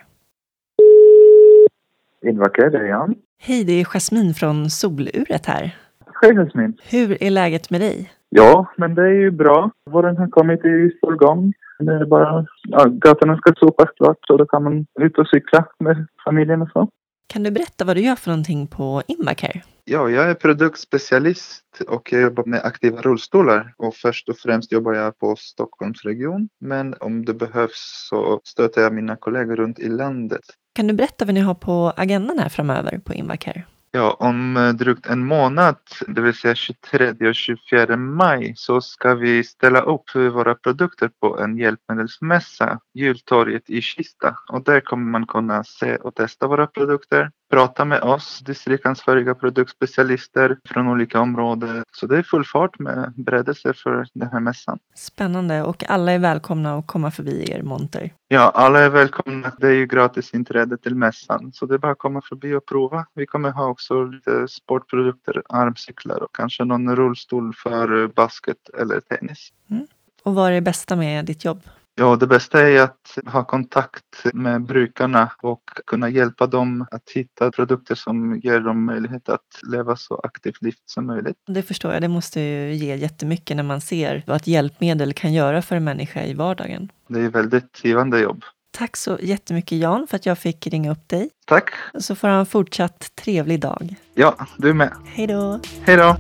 S3: Invacare, det är Jan.
S1: Hej, det är Jasmin från Soluret här.
S3: Hej Jasmin.
S1: Hur är läget med dig?
S3: Ja, men det är ju bra. Våren har kommit i full gång. Det är bara, ja, gatorna ska sopas klart så då kan man ut och cykla med familjen och så.
S1: Kan du berätta vad du gör för någonting på Invacare?
S3: Ja, jag är produktspecialist och jag jobbar med aktiva rullstolar och först och främst jobbar jag på Stockholmsregion. Men om det behövs så stöter jag mina kollegor runt i landet.
S1: Kan du berätta vad ni har på agendan här framöver på Invacare?
S3: Ja, om eh, drygt en månad, det vill säga 23 och 24 maj, så ska vi ställa upp våra produkter på en hjälpmedelsmässa, Jultorget i Kista. Och där kommer man kunna se och testa våra produkter, prata med oss distriktsansvariga produktspecialister från olika områden. Så det är full fart med beredelser för den här mässan.
S1: Spännande och alla är välkomna att komma förbi er monter.
S3: Ja, alla är välkomna. Det är ju gratis inträde till mässan så det är bara att komma förbi och prova. Vi kommer ha också lite sportprodukter, armcyklar och kanske någon rullstol för basket eller tennis.
S1: Mm. Och vad är det bästa med ditt jobb?
S3: Ja, det bästa är att ha kontakt med brukarna och kunna hjälpa dem att hitta produkter som ger dem möjlighet att leva så aktivt liv som möjligt.
S1: Det förstår jag. Det måste ju ge jättemycket när man ser vad ett hjälpmedel kan göra för en människa i vardagen.
S3: Det är väldigt givande jobb.
S1: Tack så jättemycket Jan för att jag fick ringa upp dig.
S3: Tack.
S1: Så får ha en fortsatt trevlig dag.
S3: Ja, du med.
S1: Hej då.
S3: Hej då.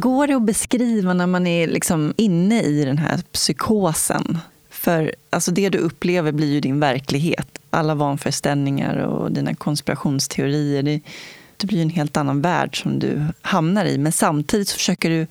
S1: Går det att beskriva när man är liksom inne i den här psykosen? För alltså det du upplever blir ju din verklighet. Alla vanföreställningar och dina konspirationsteorier. Det, Det blir en helt annan värld som du hamnar i. Men samtidigt försöker du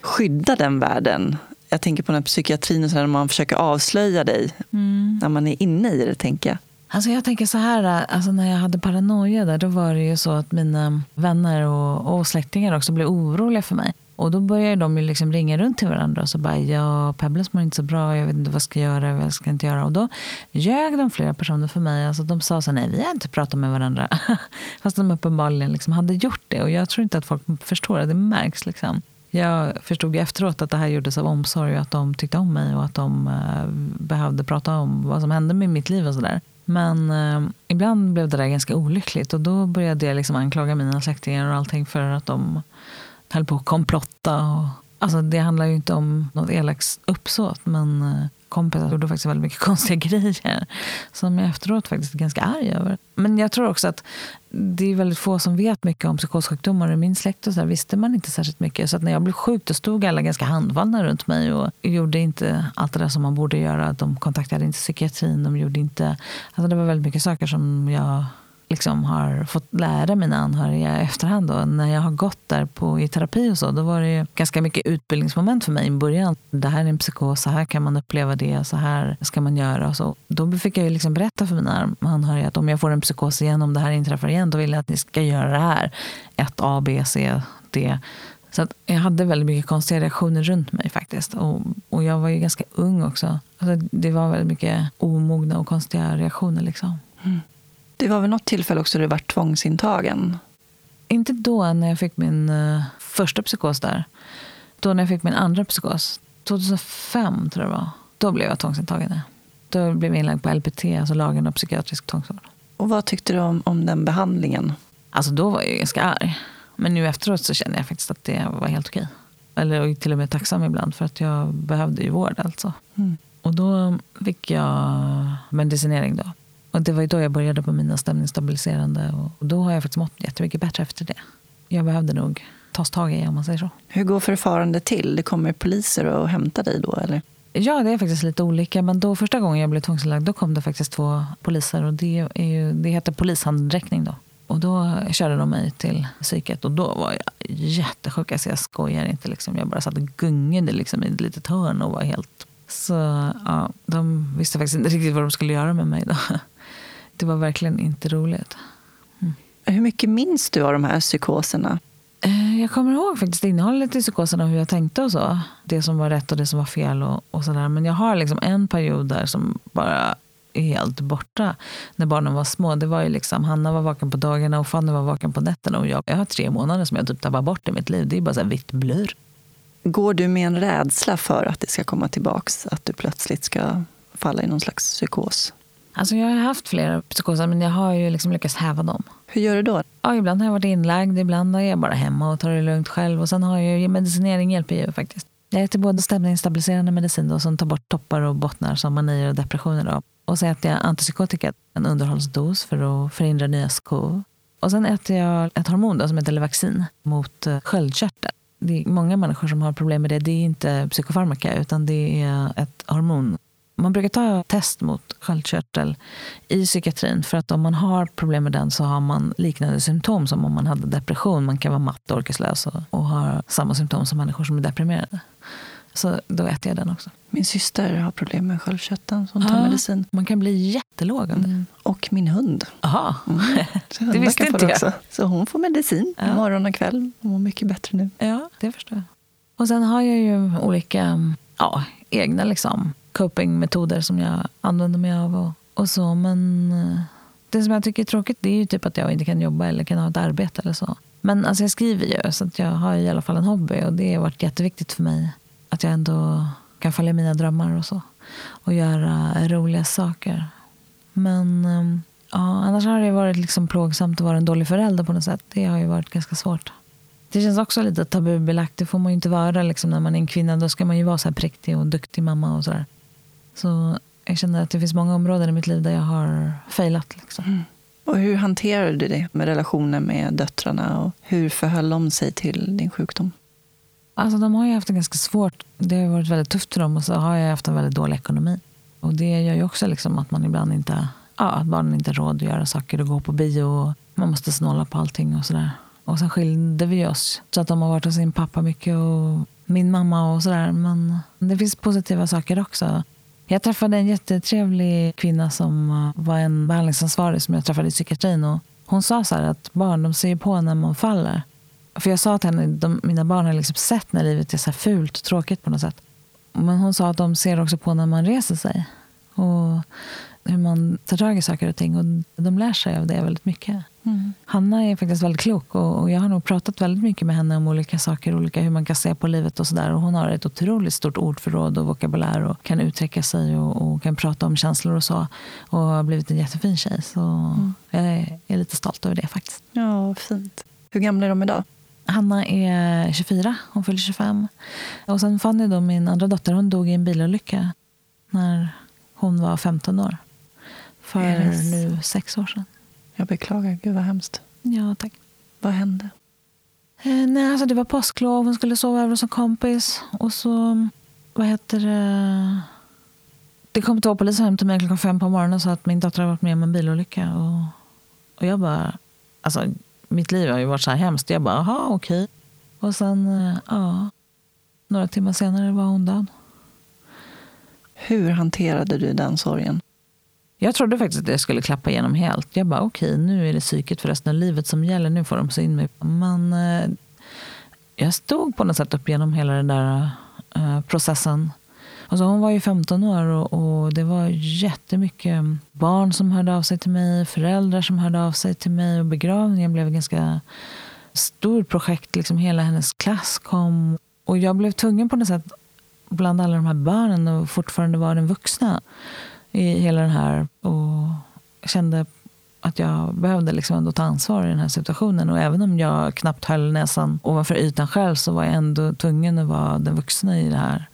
S1: skydda den världen. Jag tänker på den här psykiatrin och så där, när man försöker avslöja dig
S2: Mm.
S1: när man är inne i det. tänker jag.
S2: Alltså jag tänker så här, alltså när jag hade paranoia där, då var det ju så att mina vänner och, och släktingar också blev oroliga för mig. Och då började de ju liksom ringa runt till varandra och så bara, ja, Pebbles mår inte så bra, jag vet inte vad jag ska göra, vad jag ska inte göra. Och då ljög de flera personer för mig. Alltså de sa så nej, vi har inte pratat med varandra. <laughs> Fast de uppenbarligen liksom hade gjort det. Och jag tror inte att folk förstår det, det märks liksom. Jag förstod ju efteråt att det här gjordes av omsorg och att de tyckte om mig och att de eh, behövde prata om vad som hände med mitt liv och sådär. Men eh, ibland blev det där ganska olyckligt och då började jag liksom anklaga mina släktingar och allting för att de höll på att komplotta. Och, alltså det handlar ju inte om något elakt uppsåt men eh, kompisar gjorde faktiskt väldigt mycket <laughs> konstiga grejer som jag efteråt faktiskt är ganska arg över. Men jag tror också att det är väldigt få som vet mycket om psykossjukdomar. I min släkt och så där visste man inte särskilt mycket. Så att när jag blev sjuk då stod alla ganska handfallna runt mig och gjorde inte allt det där som man borde göra. De kontaktade inte psykiatrin. De gjorde inte... Alltså det var väldigt mycket saker som jag liksom har fått lära mina anhöriga i efterhand. Då. När jag har gått där på, i terapi och så, då var det ju ganska mycket utbildningsmoment för mig i början. Det här är en psykos, så här kan man uppleva det, så här ska man göra. Och så. Då fick jag ju liksom berätta för mina anhöriga att om jag får en psykos igen, om det här inträffar igen, då vill jag att ni ska göra det här. Ett A, B, C, D. Så att jag hade väldigt mycket konstiga reaktioner runt mig faktiskt. Och, och jag var ju ganska ung också. Alltså, det var väldigt mycket omogna och konstiga reaktioner. Liksom. Mm.
S1: Det var väl något tillfälle också du var tvångsintagen?
S2: Inte då när jag fick min eh, första psykos där. Då när jag fick min andra psykos. 2005 tror jag det var. Då blev jag tvångsintagen. Då blev jag inlagd på LPT, alltså lagen om psykiatrisk tvångsvård.
S1: Och vad tyckte du om, om den behandlingen?
S2: Alltså då var jag ju ganska arg. Men nu efteråt så känner jag faktiskt att det var helt okej. Eller till och med tacksam ibland för att jag behövde ju vård alltså.
S1: Mm.
S2: Och då fick jag medicinering då. Och det var ju då jag började på mina stämningsstabiliserande. Och då har jag faktiskt mått jättemycket bättre efter det. Jag behövde nog tas tag i om man säger så.
S1: Hur går förfarandet till? Det kommer poliser och hämtar dig då? Eller?
S2: Ja, det är faktiskt lite olika. Men då första gången jag blev tvångsinlagd, då kom det faktiskt två poliser. Och det, är ju, det heter polishandräckning då. Och då körde de mig till psyket och då var jag jättesjuk. Alltså jag skojar inte. Liksom. Jag bara satt och gungade liksom, i ett litet hörn och var helt... Så ja, de visste faktiskt inte riktigt vad de skulle göra med mig då. Det var verkligen inte roligt.
S1: Hur mycket minns du av de här psykoserna?
S2: Eh, Jag kommer ihåg faktiskt innehållet i psykoserna, hur jag tänkte och så. Det som var rätt och det som var fel och, och sådär. Men jag har liksom en period där som bara är helt borta. När barnen var små. Det var ju liksom, Hanna var vaken på dagarna och Fanny var vaken på nätterna. Och jag, jag har tre månader som jag typ tappar bort i mitt liv. Det är bara så här vitt blur.
S1: Går du med en rädsla för att det ska komma tillbaks? Att du plötsligt ska falla i någon slags psykos?
S2: Alltså jag har haft flera psykoser men jag har ju liksom lyckats häva dem.
S1: Hur gör du då?
S2: Ja, ibland har jag varit inlagd, ibland är jag bara hemma och tar det lugnt själv. Och sen har jag ju medicinering hjälper ju faktiskt. Jag äter både stämningsstabiliserande medicin då, som tar bort toppar och bottnar som manier och depressioner. Då. Och så äter jag antipsykotika, en underhållsdos för att förhindra nya skov. Och sen äter jag ett hormon då, som heter Levaxin mot eh, sköldkörtel. Det är många människor som har problem med det. Det är inte psykofarmaka utan det är ett hormon. Man brukar ta test mot sköldkörtel i psykiatrin för att om man har problem med den så har man liknande symptom som om man hade depression. Man kan vara matt och orkeslös och, och ha samma symptom som människor som är deprimerade. Så då äter jag den också.
S1: Min syster har problem med sköldkörteln som tar
S2: Ah.
S1: medicin.
S2: Man kan bli jättelåg av det.
S1: Mm. Och min hund.
S2: Aha.
S1: Mm. <laughs> Så hundar
S2: visste inte
S1: det
S2: jag.
S1: också. Så hon får medicin
S2: Ja.
S1: morgon och kväll. Hon mår mycket bättre nu.
S2: Ja, det förstår jag. Och sen har jag ju olika ja, egna liksom, copingmetoder som jag använder mig av. Och, och så. Men eh, det som jag tycker är tråkigt det är ju typ att jag inte kan jobba eller kan ha ett arbete eller så. Men alltså jag skriver ju, så att jag har i alla fall en hobby. Och det har varit jätteviktigt för mig. Att jag ändå kan följa mina drömmar och så. Och göra roliga saker. Men ehm, ja, annars har det varit liksom plågsamt att vara en dålig förälder på något sätt. Det har ju varit ganska svårt. Det känns också lite tabubelagt. Det får man ju inte vara liksom, när man är en kvinna. Då ska man ju vara så här präktig och duktig mamma och sådär. Så jag känner att det finns många områden i mitt liv där jag har failat. Liksom.
S1: Och hur hanterar du det med relationen med döttrarna? Och hur förhöll de sig till din sjukdom?
S2: Alltså, de har ju haft det ganska svårt. Det har varit väldigt tufft för dem och så har jag haft en väldigt dålig ekonomi. Och det gör ju också liksom att man ibland inte ja, att barnen inte har råd att göra saker och gå på bio. Och man måste snåla på allting och sådär. Och sen skilde vi oss. Så att de har varit hos sin pappa mycket och min mamma och sådär. Men det finns positiva saker också. Jag träffade en jättetrevlig kvinna som eh, var en behandlingsansvarig som jag träffade i psykiatrin. Och hon sa så att barn de ser på när man faller. För jag sa till henne de, mina barn har liksom sett när livet är så här fult och tråkigt på något sätt. Men hon sa att de ser också på när man reser sig. Och hur man tar tag i saker och ting. Och de lär sig av det väldigt mycket. Mm. Hanna är faktiskt väldigt klok och, och, jag har nog pratat väldigt mycket med henne om olika saker, olika hur man kan se på livet och sådär. Hon har ett otroligt stort ordförråd och vokabulär och kan uttrycka sig och, och, kan prata om känslor och så. Och har blivit en jättefin tjej. Så mm. jag är, är, lite stolt över det faktiskt.
S1: Ja, fint. Hur gamla är de idag?
S2: Hanna är 24, hon fyller 25. Och sen Fanny, då, min andra dotter, hon dog i en bilolycka när hon var 15 år. För yes. nu sex år sedan.
S1: Jag beklagar. Gud vad hemskt.
S2: Ja, tack.
S1: Vad hände?
S2: Eh, nej, alltså det var påsklov. Hon skulle sova över hos en kompis. Och så, vad heter det? Det kom poliser hem till mig klockan fem på morgonen och sa att min dotter har varit med om en bilolycka. Och, och jag bara, alltså mitt liv har ju varit så här hemskt. Jag bara, jaha, okej. Och sen, eh, ja, några timmar senare var hon död.
S1: Hur hanterade du den sorgen?
S2: Jag trodde faktiskt att jag skulle klappa igenom helt. Jag bara, okej, okay, nu är det psyket för resten av livet som gäller. Nu får de se in mig. Men eh, jag stod på något sätt upp genom hela den där eh, processen. Alltså hon var ju 15 år och, och, det var jättemycket barn som hörde av sig till mig, föräldrar som hörde av sig till mig och begravningen blev ett ganska stort projekt. Liksom hela hennes klass kom. Och jag blev tvungen på något sätt bland alla de här barnen och fortfarande vara den vuxna i hela den här. Och jag kände att jag behövde liksom ändå ta ansvar i den här situationen. Och även om jag knappt höll näsan ovanför ytan själv så var jag ändå tvungen att vara den vuxna i det här.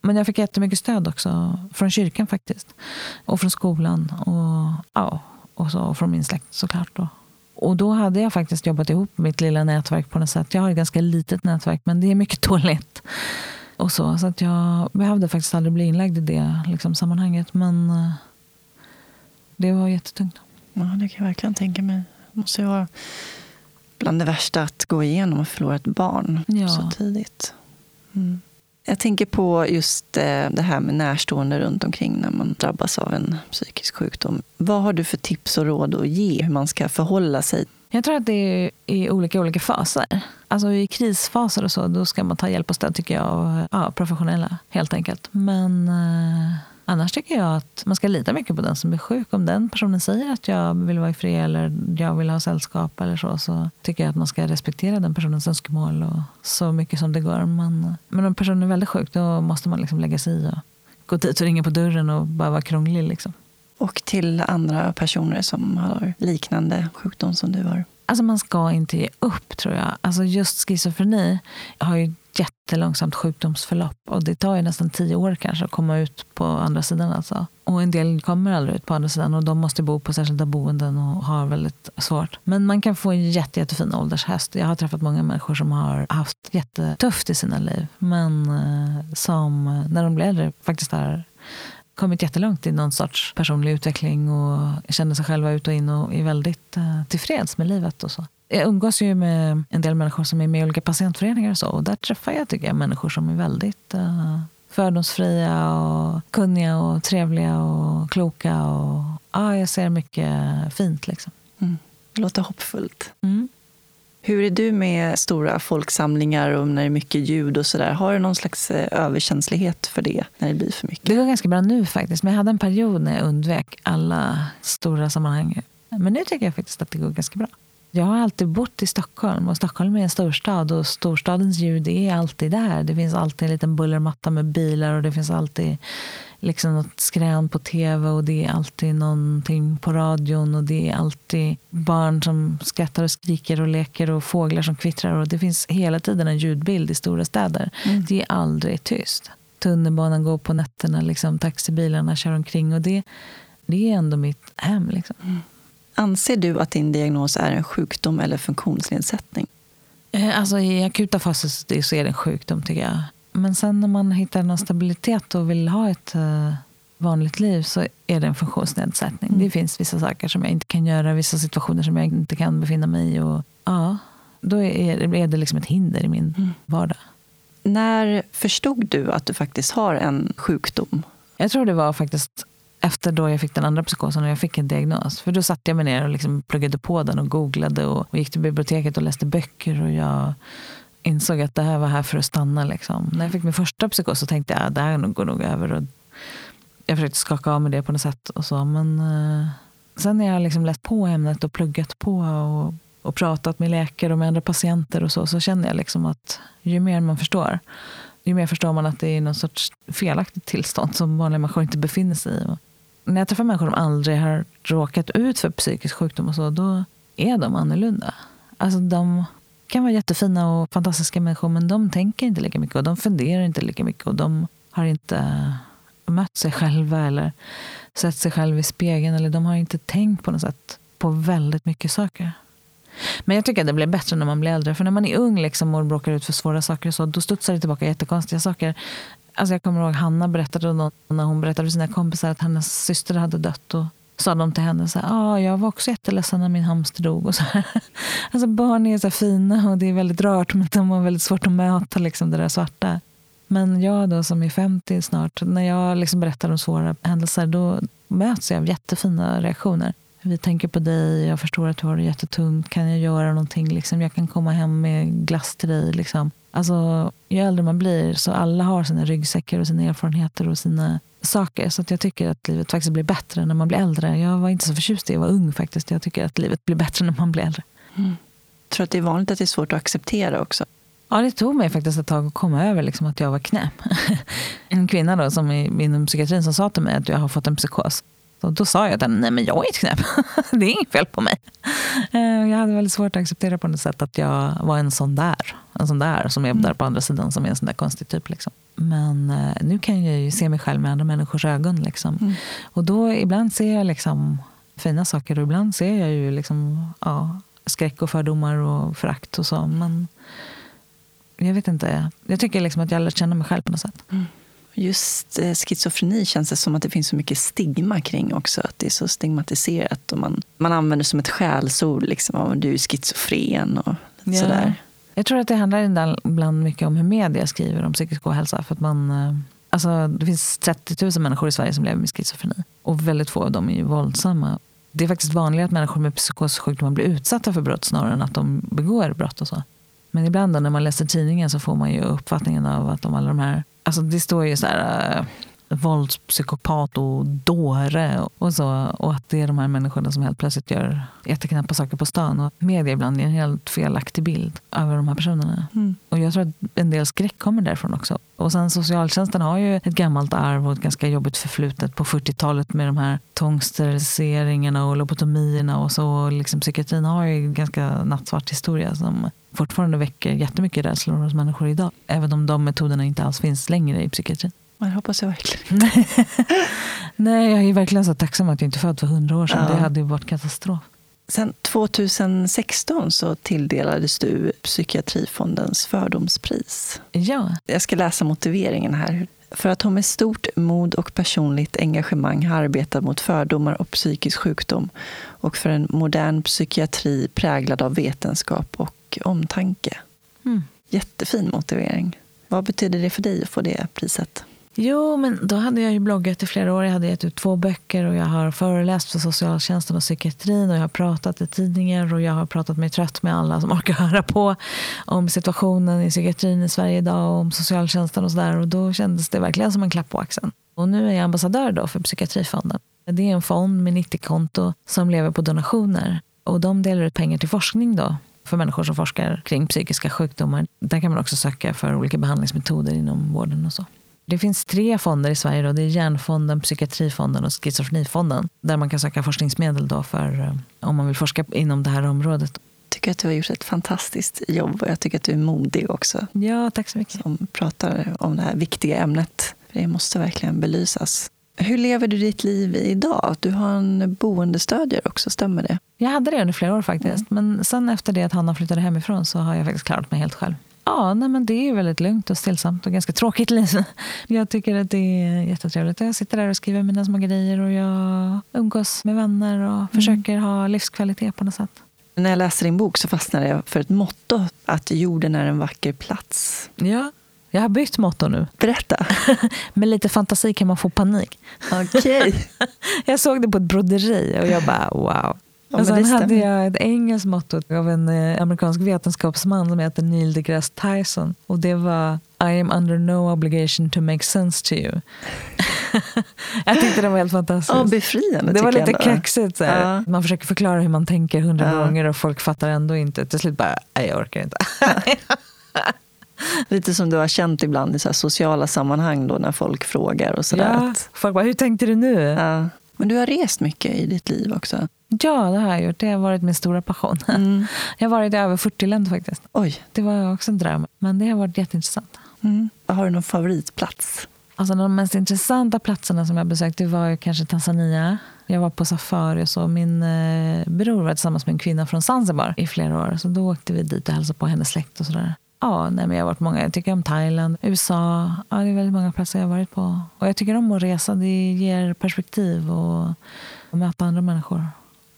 S2: Men jag fick jättemycket stöd också. Från kyrkan faktiskt. Och från skolan. Och, ja, och så, och från min släkt såklart. Då. Och då hade jag faktiskt jobbat ihop mitt lilla nätverk på något sätt. Jag har ett ganska litet nätverk men det är mycket <laughs> dåligt och så. Så att jag behövde faktiskt aldrig bli inlagd i det liksom, sammanhanget. Men uh, det var jättetungt.
S1: Ja, det kan jag verkligen tänka mig. Det måste ju vara bland det värsta att gå igenom och förlora ett barn ja. så tidigt. Mm. Jag tänker på just eh, det här med närstående runt omkring när man drabbas av en psykisk sjukdom. Vad har du för tips och råd att ge hur man ska förhålla sig
S2: jag tror att det är i olika, olika faser. Alltså i krisfaser och så, då ska man ta hjälp och stöd tycker jag av ja, professionella helt enkelt. Men eh, annars tycker jag att man ska lita mycket på den som är sjuk. Om den personen säger att jag vill vara i fred eller jag vill ha sällskap eller så, så tycker jag att man ska respektera den personens önskemål och så mycket som det går. Men, men om personen är väldigt sjuk, då måste man liksom lägga sig i och gå dit och ringa på dörren och bara vara krånglig. Liksom
S1: och till andra personer som har liknande sjukdom som du har?
S2: Alltså man ska inte ge upp tror jag. Alltså just schizofreni har ju jättelångsamt sjukdomsförlopp och det tar ju nästan tio år kanske att komma ut på andra sidan. Alltså. Och en del kommer aldrig ut på andra sidan och de måste bo på särskilda boenden och har väldigt svårt. Men man kan få en jätte, jättefin åldershäst. Jag har träffat många människor som har haft jättetufft i sina liv men eh, som eh, när de blir äldre faktiskt har kommit jättelångt i någon sorts personlig utveckling och känner sig själva ut och in och är väldigt uh, tillfreds med livet. och så. Jag umgås ju med en del människor som är med i olika patientföreningar och så. Och där träffar jag, tycker jag, människor som är väldigt uh, fördomsfria och kunniga och trevliga och kloka. Och, ja, jag ser mycket fint. Liksom.
S1: Mm. Det låter hoppfullt. Mm. Hur är du med stora folksamlingar och när det är mycket ljud och sådär? Har du någon slags eh, överkänslighet för det när det blir för mycket?
S2: Det går ganska bra nu faktiskt. Men jag hade en period när jag undvek alla stora sammanhang. Men nu tycker jag faktiskt att det går ganska bra. Jag har alltid bott i Stockholm och Stockholm är en storstad och storstadens ljud är alltid där. Det finns alltid en liten bullermatta med bilar och det finns alltid liksom något skrän på tv och det är alltid någonting på radion och det är alltid barn som skrattar och skriker och leker och fåglar som kvittrar och det finns hela tiden en ljudbild i stora städer. Mm. Det är aldrig tyst. Tunnelbanan går på nätterna, liksom, taxibilarna kör omkring och det, det är ändå mitt hem. Liksom. Mm.
S1: Anser du att din diagnos är en sjukdom eller funktionsnedsättning?
S2: Eh, alltså, I akuta faser så är det en sjukdom tycker jag. Men sen när man hittar någon stabilitet och vill ha ett, eh, vanligt liv så är det en funktionsnedsättning. Mm. Det finns vissa saker som jag inte kan göra, vissa situationer som jag inte kan befinna mig i. Och, ja, då är, är det liksom ett hinder i min mm. vardag.
S1: När förstod du att du faktiskt har en sjukdom?
S2: Jag tror det var faktiskt efter då jag fick den andra psykosen och jag fick en diagnos. För då satte jag mig ner och liksom pluggade på den och googlade och, och gick till biblioteket och läste böcker. Och jag insåg att det här var här för att stanna. Liksom. När jag fick min första psykos så tänkte jag att det här går nog över. Och jag försökte skaka av mig det på något sätt. Och så. Men eh, sen när jag liksom läst på ämnet och pluggat på och, och pratat med läkare och med andra patienter och så, så känner jag liksom att ju mer man förstår, ju mer förstår man att det är någon sorts felaktigt tillstånd som vanliga människor inte befinner sig i. Och när jag träffar människor som aldrig har råkat ut för psykisk sjukdom och så, då är de annorlunda. Alltså de kan vara jättefina och fantastiska människor, men de tänker inte lika mycket och de funderar inte lika mycket och de har inte eh, mött sig själva eller sett sig själva i spegeln. Eller de har inte tänkt på något sätt på väldigt mycket saker. Men jag tycker att det blir bättre när man blir äldre. För när man är ung liksom och bråkar ut för svåra saker, så, då studsar det tillbaka jättekonstiga saker. Alltså jag kommer ihåg Hanna berättade när hon berättade för sina kompisar att hennes syster hade dött. Och sa de till henne så här, ah, jag var också jätteledsen när min hamster dog. Och så här. <laughs> Alltså barn är så fina och det är väldigt rört. men de har väldigt svårt att möta liksom, det där svarta. Men jag då som är 50 snart, när jag liksom berättar om svåra händelser då möts jag av jättefina reaktioner. Vi tänker på dig, jag förstår att du har det jättetungt. Kan jag göra någonting? Liksom, jag kan komma hem med glass till dig. Liksom. Alltså, ju äldre man blir, så alla har sina ryggsäckar och sina erfarenheter och sina saker. Så att jag tycker att livet faktiskt blir bättre när man blir äldre. Jag var inte så förtjust i att vara ung faktiskt. Jag tycker att livet blir bättre när man blir äldre. Mm.
S1: Jag tror att det är vanligt att det är svårt att acceptera också.
S2: Ja, det tog mig faktiskt ett tag att komma över liksom, att jag var knäpp. <laughs> en kvinna då, som inom psykiatrin som sa till mig att jag har fått en psykos. Och då sa jag att nej men jag är inte knäpp. <laughs> det är inget fel på mig. Eh, jag hade väldigt svårt att acceptera på något sätt att jag var en sån där. En sån där som är mm. där på andra sidan som är en sån där konstig typ. Liksom. Men eh, nu kan jag ju se mig själv med andra människors ögon. Liksom. Mm. Och då ibland ser jag liksom fina saker och ibland ser jag ju liksom, ja, skräck och fördomar och förakt och så. Men jag vet inte. Jag tycker liksom att jag lärt känna mig själv på något sätt. Mm.
S1: Just eh, schizofreni känns det som att det finns så mycket stigma kring också. Att det är så stigmatiserat. Och man, man använder som ett skällsord. Liksom, du är schizofren och ja. sådär.
S2: Jag tror att det handlar ibland mycket om hur media skriver om psykisk ohälsa. För att man, eh, alltså, det finns 30 000 människor i Sverige som lever med schizofreni. Och väldigt få av dem är ju våldsamma. Det är faktiskt vanligare att människor med psykossjukdomar blir utsatta för brott snarare än att de begår brott. och så. Men ibland när man läser tidningen så får man ju uppfattningen av att de alla de här... Alltså det står ju så här... Eh, Våldspsykopat och dåre och så. Och att det är de här människorna som helt plötsligt gör jätteknappa saker på stan. Och media ibland ger en helt felaktig bild över de här personerna. Mm. Och jag tror att en del skräck kommer därifrån också. Och sen socialtjänsten har ju ett gammalt arv och ett ganska jobbigt förflutet på 40-talet med de här tvångssteriliseringarna och lobotomierna och så. Liksom, psykiatrin har ju en ganska nattsvart historia som fortfarande väcker jättemycket rädslor hos människor idag. Även om de metoderna inte alls finns längre i psykiatrin.
S1: Man hoppas jag verkligen <laughs>
S2: Nej, jag är verkligen så tacksam att jag inte född för hundra år sedan. Ja. Det hade ju varit katastrof.
S1: Sen 2016 så tilldelades du Psykiatrifondens fördomspris.
S2: Ja.
S1: Jag ska läsa motiveringen här. För att hon med stort mod och personligt engagemang har arbetat mot fördomar och psykisk sjukdom och för en modern psykiatri präglad av vetenskap och omtanke. Mm. Jättefin motivering. Vad betyder det för dig att få det priset?
S2: Jo, men då hade jag ju bloggat i flera år. Jag hade gett ut två böcker och jag har föreläst för socialtjänsten och psykiatrin och jag har pratat i tidningar och jag har pratat mig trött med alla som <laughs> orkar höra på om situationen i psykiatrin i Sverige idag och om socialtjänsten och sådär. Och då kändes det verkligen som en klapp på axeln. Och nu är jag ambassadör då för Psykiatrifonden. Det är en fond med 90-konto som lever på donationer och de delar ut pengar till forskning då för människor som forskar kring psykiska sjukdomar. Där kan man också söka för olika behandlingsmetoder inom vården och så. Det finns tre fonder i Sverige. Då. Det är Hjärnfonden, Psykiatrifonden och Schizofrenifonden. Där man kan söka forskningsmedel då för eh, om man vill forska inom det här området.
S1: Jag tycker att du har gjort ett fantastiskt jobb och jag tycker att du är modig också.
S2: Ja, tack så mycket.
S1: Som pratar om det här viktiga ämnet. Det måste verkligen belysas. Hur lever du ditt liv idag? Du har en boendestödjare också, stämmer det?
S2: Jag hade det under flera år faktiskt. Mm. Men sen efter det att Hanna flyttade hemifrån så har jag faktiskt klarat mig helt själv. Ja, nej, men det är väldigt lugnt och stillsamt och ganska tråkigt liv. <laughs> Jag tycker att det är jättetrevligt. Jag sitter där och skriver mina små grejer och jag umgås med vänner och mm. försöker ha livskvalitet på något sätt.
S1: När jag läste din bok så fastnade jag för ett motto att jorden är en vacker plats.
S2: Ja, jag har bytt motto nu.
S1: Berätta. <laughs>
S2: Med lite fantasi kan man få panik.
S1: Okej. Okay. <laughs>
S2: jag såg det på ett broderi och jag bara wow. Ja, sen hade jag ett engelskt motto av en eh, amerikansk vetenskapsman som heter Neil deGrasse Tyson. Och det var I am under no obligation to make sense to you. <laughs> jag tyckte det var helt fantastiskt.
S1: Ja, befriande
S2: Det var lite kaxigt. Ja. Man försöker förklara hur man tänker hundra ja. gånger och folk fattar ändå inte. Till slut bara, jag orkar inte. <laughs>
S1: Lite som du har känt ibland i så sociala sammanhang då när folk frågar och sådär.
S2: Ja, folk bara, hur tänkte du nu?
S1: Men du har rest mycket i ditt liv också.
S2: Ja, det har jag gjort. Det har varit min stora passion. <laughs> Mm. Jag har varit i över 40 länder faktiskt.
S1: Oj.
S2: Det var också en dröm. Men det har varit jätteintressant.
S1: Mm. Har du någon favoritplats?
S2: Alltså de mest intressanta platserna som jag besökte var kanske Tanzania. Jag var på safari och så. Min eh, bror var tillsammans med en kvinna från Zanzibar i flera år. Så då åkte vi dit och hälsade på hennes släkt och sådär. Ja, nej, men jag har varit många. Jag tycker om Thailand, USA. Ja, det är väldigt många platser jag har varit på. Och jag tycker om att resa. Det ger perspektiv och, möta andra människor.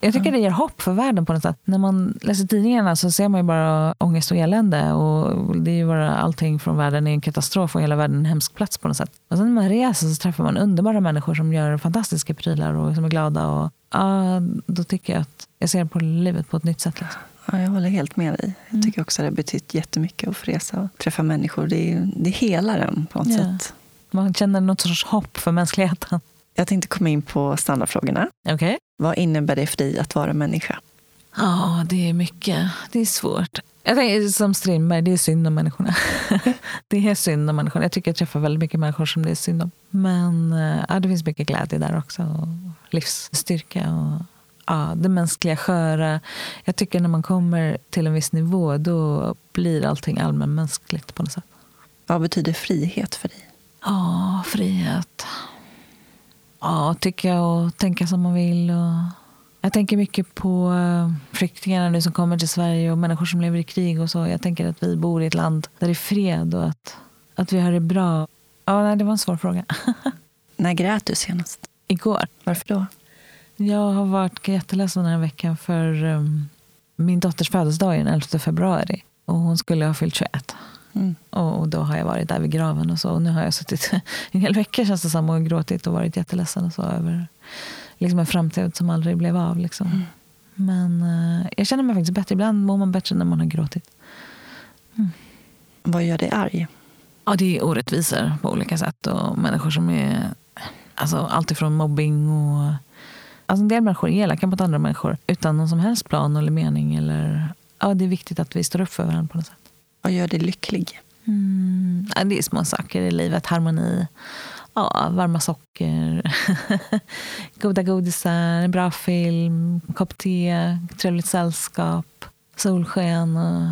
S2: Jag tycker det ger hopp för världen på något sätt. När man läser tidningarna så ser man ju bara ångest och elände. Och det är ju bara allting från världen är en katastrof och hela världen en hemsk plats på något sätt. Och sen när man reser så träffar man underbara människor som gör fantastiska prylar och som är glada. Och, ja, då tycker jag att jag ser på livet på ett nytt sätt. Liksom.
S1: Ja, jag håller helt med dig. Jag mm. tycker också att det har betytt jättemycket att få resa och träffa människor. Det, är, det helar en på något ja. sätt.
S2: Man känner något sorts hopp för mänskligheten.
S1: Jag tänkte komma in på standardfrågorna.
S2: Okay.
S1: Vad innebär det för dig att vara människa?
S2: Ja, det är mycket. Det är svårt. Jag tänker som Strindberg, det är synd om människorna. <laughs> det är synd om människorna. Jag tycker jag träffar väldigt mycket människor som det är synd om. Men eh, ja, det finns mycket glädje där också. Och livsstyrka och ja, det mänskliga sköra. Jag tycker när man kommer till en viss nivå då blir allting allmänmänskligt på något sätt.
S1: Vad betyder frihet för dig?
S2: Ja, frihet. Ja, jag att tänka som man vill. Och jag tänker mycket på eh, flyktingarna nu som kommer till Sverige och människor som lever i krig och så. Jag tänker att vi bor i ett land där det är fred och att, att vi har det bra. Ja, nej, det var en svår fråga. <laughs>
S1: När grät du senast?
S2: Igår.
S1: Varför då?
S2: Jag har varit jätteledsen den här veckan för um, min dotters födelsedag är den 11 februari. Och hon skulle ha fyllt 21. Mm. Och, då har jag varit där vid graven och så. Och nu har jag suttit <laughs> en hel vecka känns det som och gråtit och varit jätteledsen och så över liksom en framtid som aldrig blev av. Liksom. Mm. Men uh, jag känner mig faktiskt bättre. Ibland mår man bättre när man har gråtit.
S1: Mm. Vad gör dig arg?
S2: Ja, det är orättvisor på olika sätt. Och människor som är... Alltså, allt ifrån mobbing och... Alltså en del människor är elaka mot andra människor utan någon som helst plan eller mening. Eller, ja, det är viktigt att vi står upp för varandra på något sätt.
S1: Vad gör dig lycklig?
S2: Mm, det är små saker i livet. Harmoni, ja, varma socker, <laughs> goda godisar, bra film, kopp te, trevligt sällskap, solsken och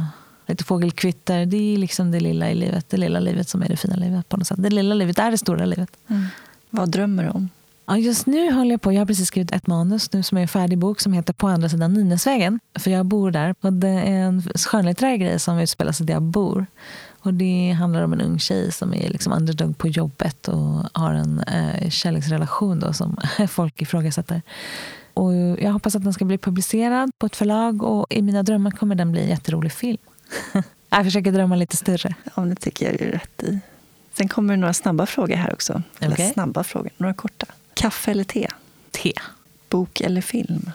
S2: lite fågelkvitter. Det är liksom det lilla i livet. Det lilla livet som är det fina livet. på något sätt. Det lilla livet är det stora livet. Mm.
S1: Vad drömmer du om?
S2: Ja, just nu håller jag på. Jag har precis skrivit ett manus nu som är en färdig bok som heter På andra sidan Nynäsvägen. För jag bor där. Och det är en skönlitterär grej som utspelar sig där jag bor. Och det handlar om en ung tjej som är liksom underdog på jobbet och har en eh, kärleksrelation då som <laughs> folk ifrågasätter. Och jag hoppas att den ska bli publicerad på ett förlag och i mina drömmar kommer den bli en jätterolig film. <laughs> jag försöker drömma lite större.
S1: Ja, det tycker jag är rätt i. Sen kommer det några snabba frågor här också. Eller okay. snabba frågor, några korta. Kaffe eller te?
S2: Te.
S1: Bok eller film?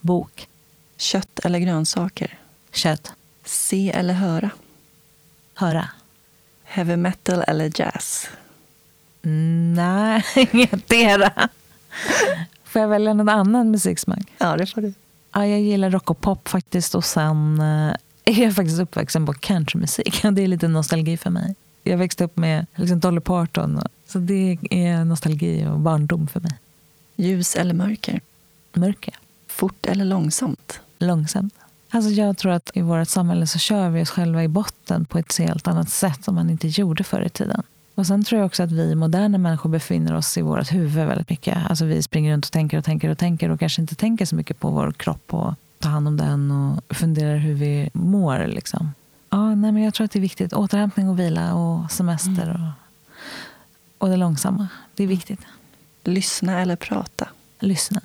S2: Bok.
S1: Kött eller grönsaker?
S2: Kött.
S1: Se eller höra?
S2: Höra.
S1: Heavy metal eller jazz?
S2: Nej, <laughs> ingetdera. Får jag välja någon annan musiksmak?
S1: Ja, det får du.
S2: Ja, jag gillar rock och pop faktiskt. Och sen eh, <laughs> är jag faktiskt uppvuxen på countrymusik. <laughs> Det är lite nostalgi för mig. Jag växte upp med liksom Dolly Parton så det är nostalgi och barndom för mig.
S1: Ljus eller mörker?
S2: Mörker.
S1: Fort eller långsamt?
S2: Långsamt. Alltså jag tror att i vårt samhälle så kör vi oss själva i botten på ett helt annat sätt som man inte gjorde förr i tiden. Och sen tror jag också att vi moderna människor befinner oss i vårt huvud väldigt mycket. Alltså vi springer runt och tänker och tänker och tänker och kanske inte tänker så mycket på vår kropp och tar hand om den och funderar hur vi mår. Liksom. Ja, nej, men jag tror att det är viktigt. Återhämtning och vila och semester. Och, och det långsamma. Det är viktigt.
S1: Lyssna eller prata.
S2: Lyssna.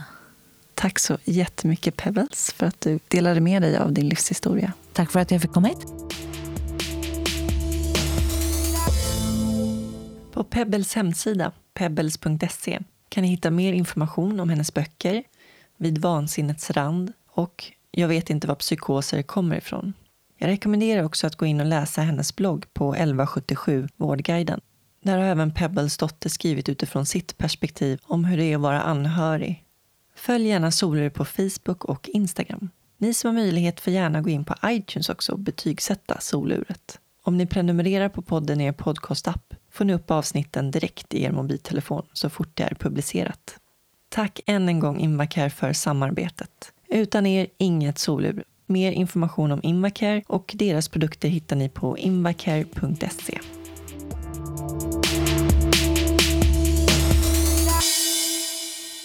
S1: Tack så jättemycket Pebbles för att du delade med dig av din livshistoria.
S2: Tack för att jag fick komma hit.
S1: På Pebbles hemsida, pebbles.se, kan ni hitta mer information om hennes böcker, Vid vansinnets rand och Jag vet inte var psykoser kommer ifrån. Jag rekommenderar också att gå in och läsa hennes blogg på 1177 Vårdguiden. Där har även Pebbles dotter skrivit utifrån sitt perspektiv om hur det är att vara anhörig. Följ gärna Solur på Facebook och Instagram. Ni som har möjlighet får gärna gå in på iTunes också och betygsätta Soluret. Om ni prenumererar på podden i er podcastapp får ni upp avsnitten direkt i er mobiltelefon så fort det är publicerat. Tack än en gång Invacare för samarbetet. Utan er, inget solur. Mer information om Invacare och deras produkter hittar ni på invacare.se.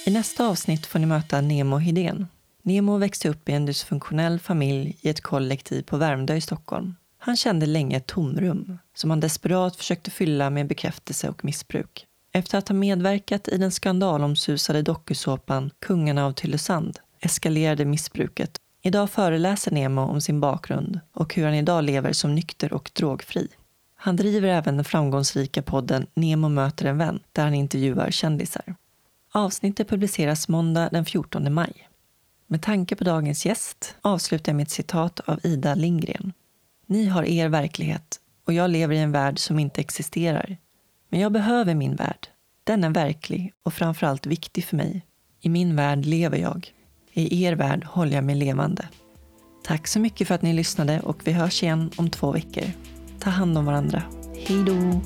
S1: I nästa avsnitt får ni möta Nemo Hedén. Nemo växte upp i en dysfunktionell familj i ett kollektiv på Värmdö i Stockholm. Han kände länge ett tomrum som han desperat försökte fylla med bekräftelse och missbruk. Efter att ha medverkat i den skandalomsusade dokusåpan Kungarna av Tylösand eskalerade missbruket. Idag föreläser Nemo om sin bakgrund och hur han idag lever som nykter och drogfri. Han driver även den framgångsrika podden Nemo möter en vän där han intervjuar kändisar. Avsnittet publiceras måndag den 14 maj. Med tanke på dagens gäst avslutar jag med ett citat av Ida Lindgren. Ni har er verklighet och jag lever i en värld som inte existerar. Men jag behöver min värld. Den är verklig och framförallt viktig för mig. I min värld lever jag. I er värld håller jag mig levande. Tack så mycket för att ni lyssnade och vi hörs igen om två veckor. Ta hand om varandra. Hej då!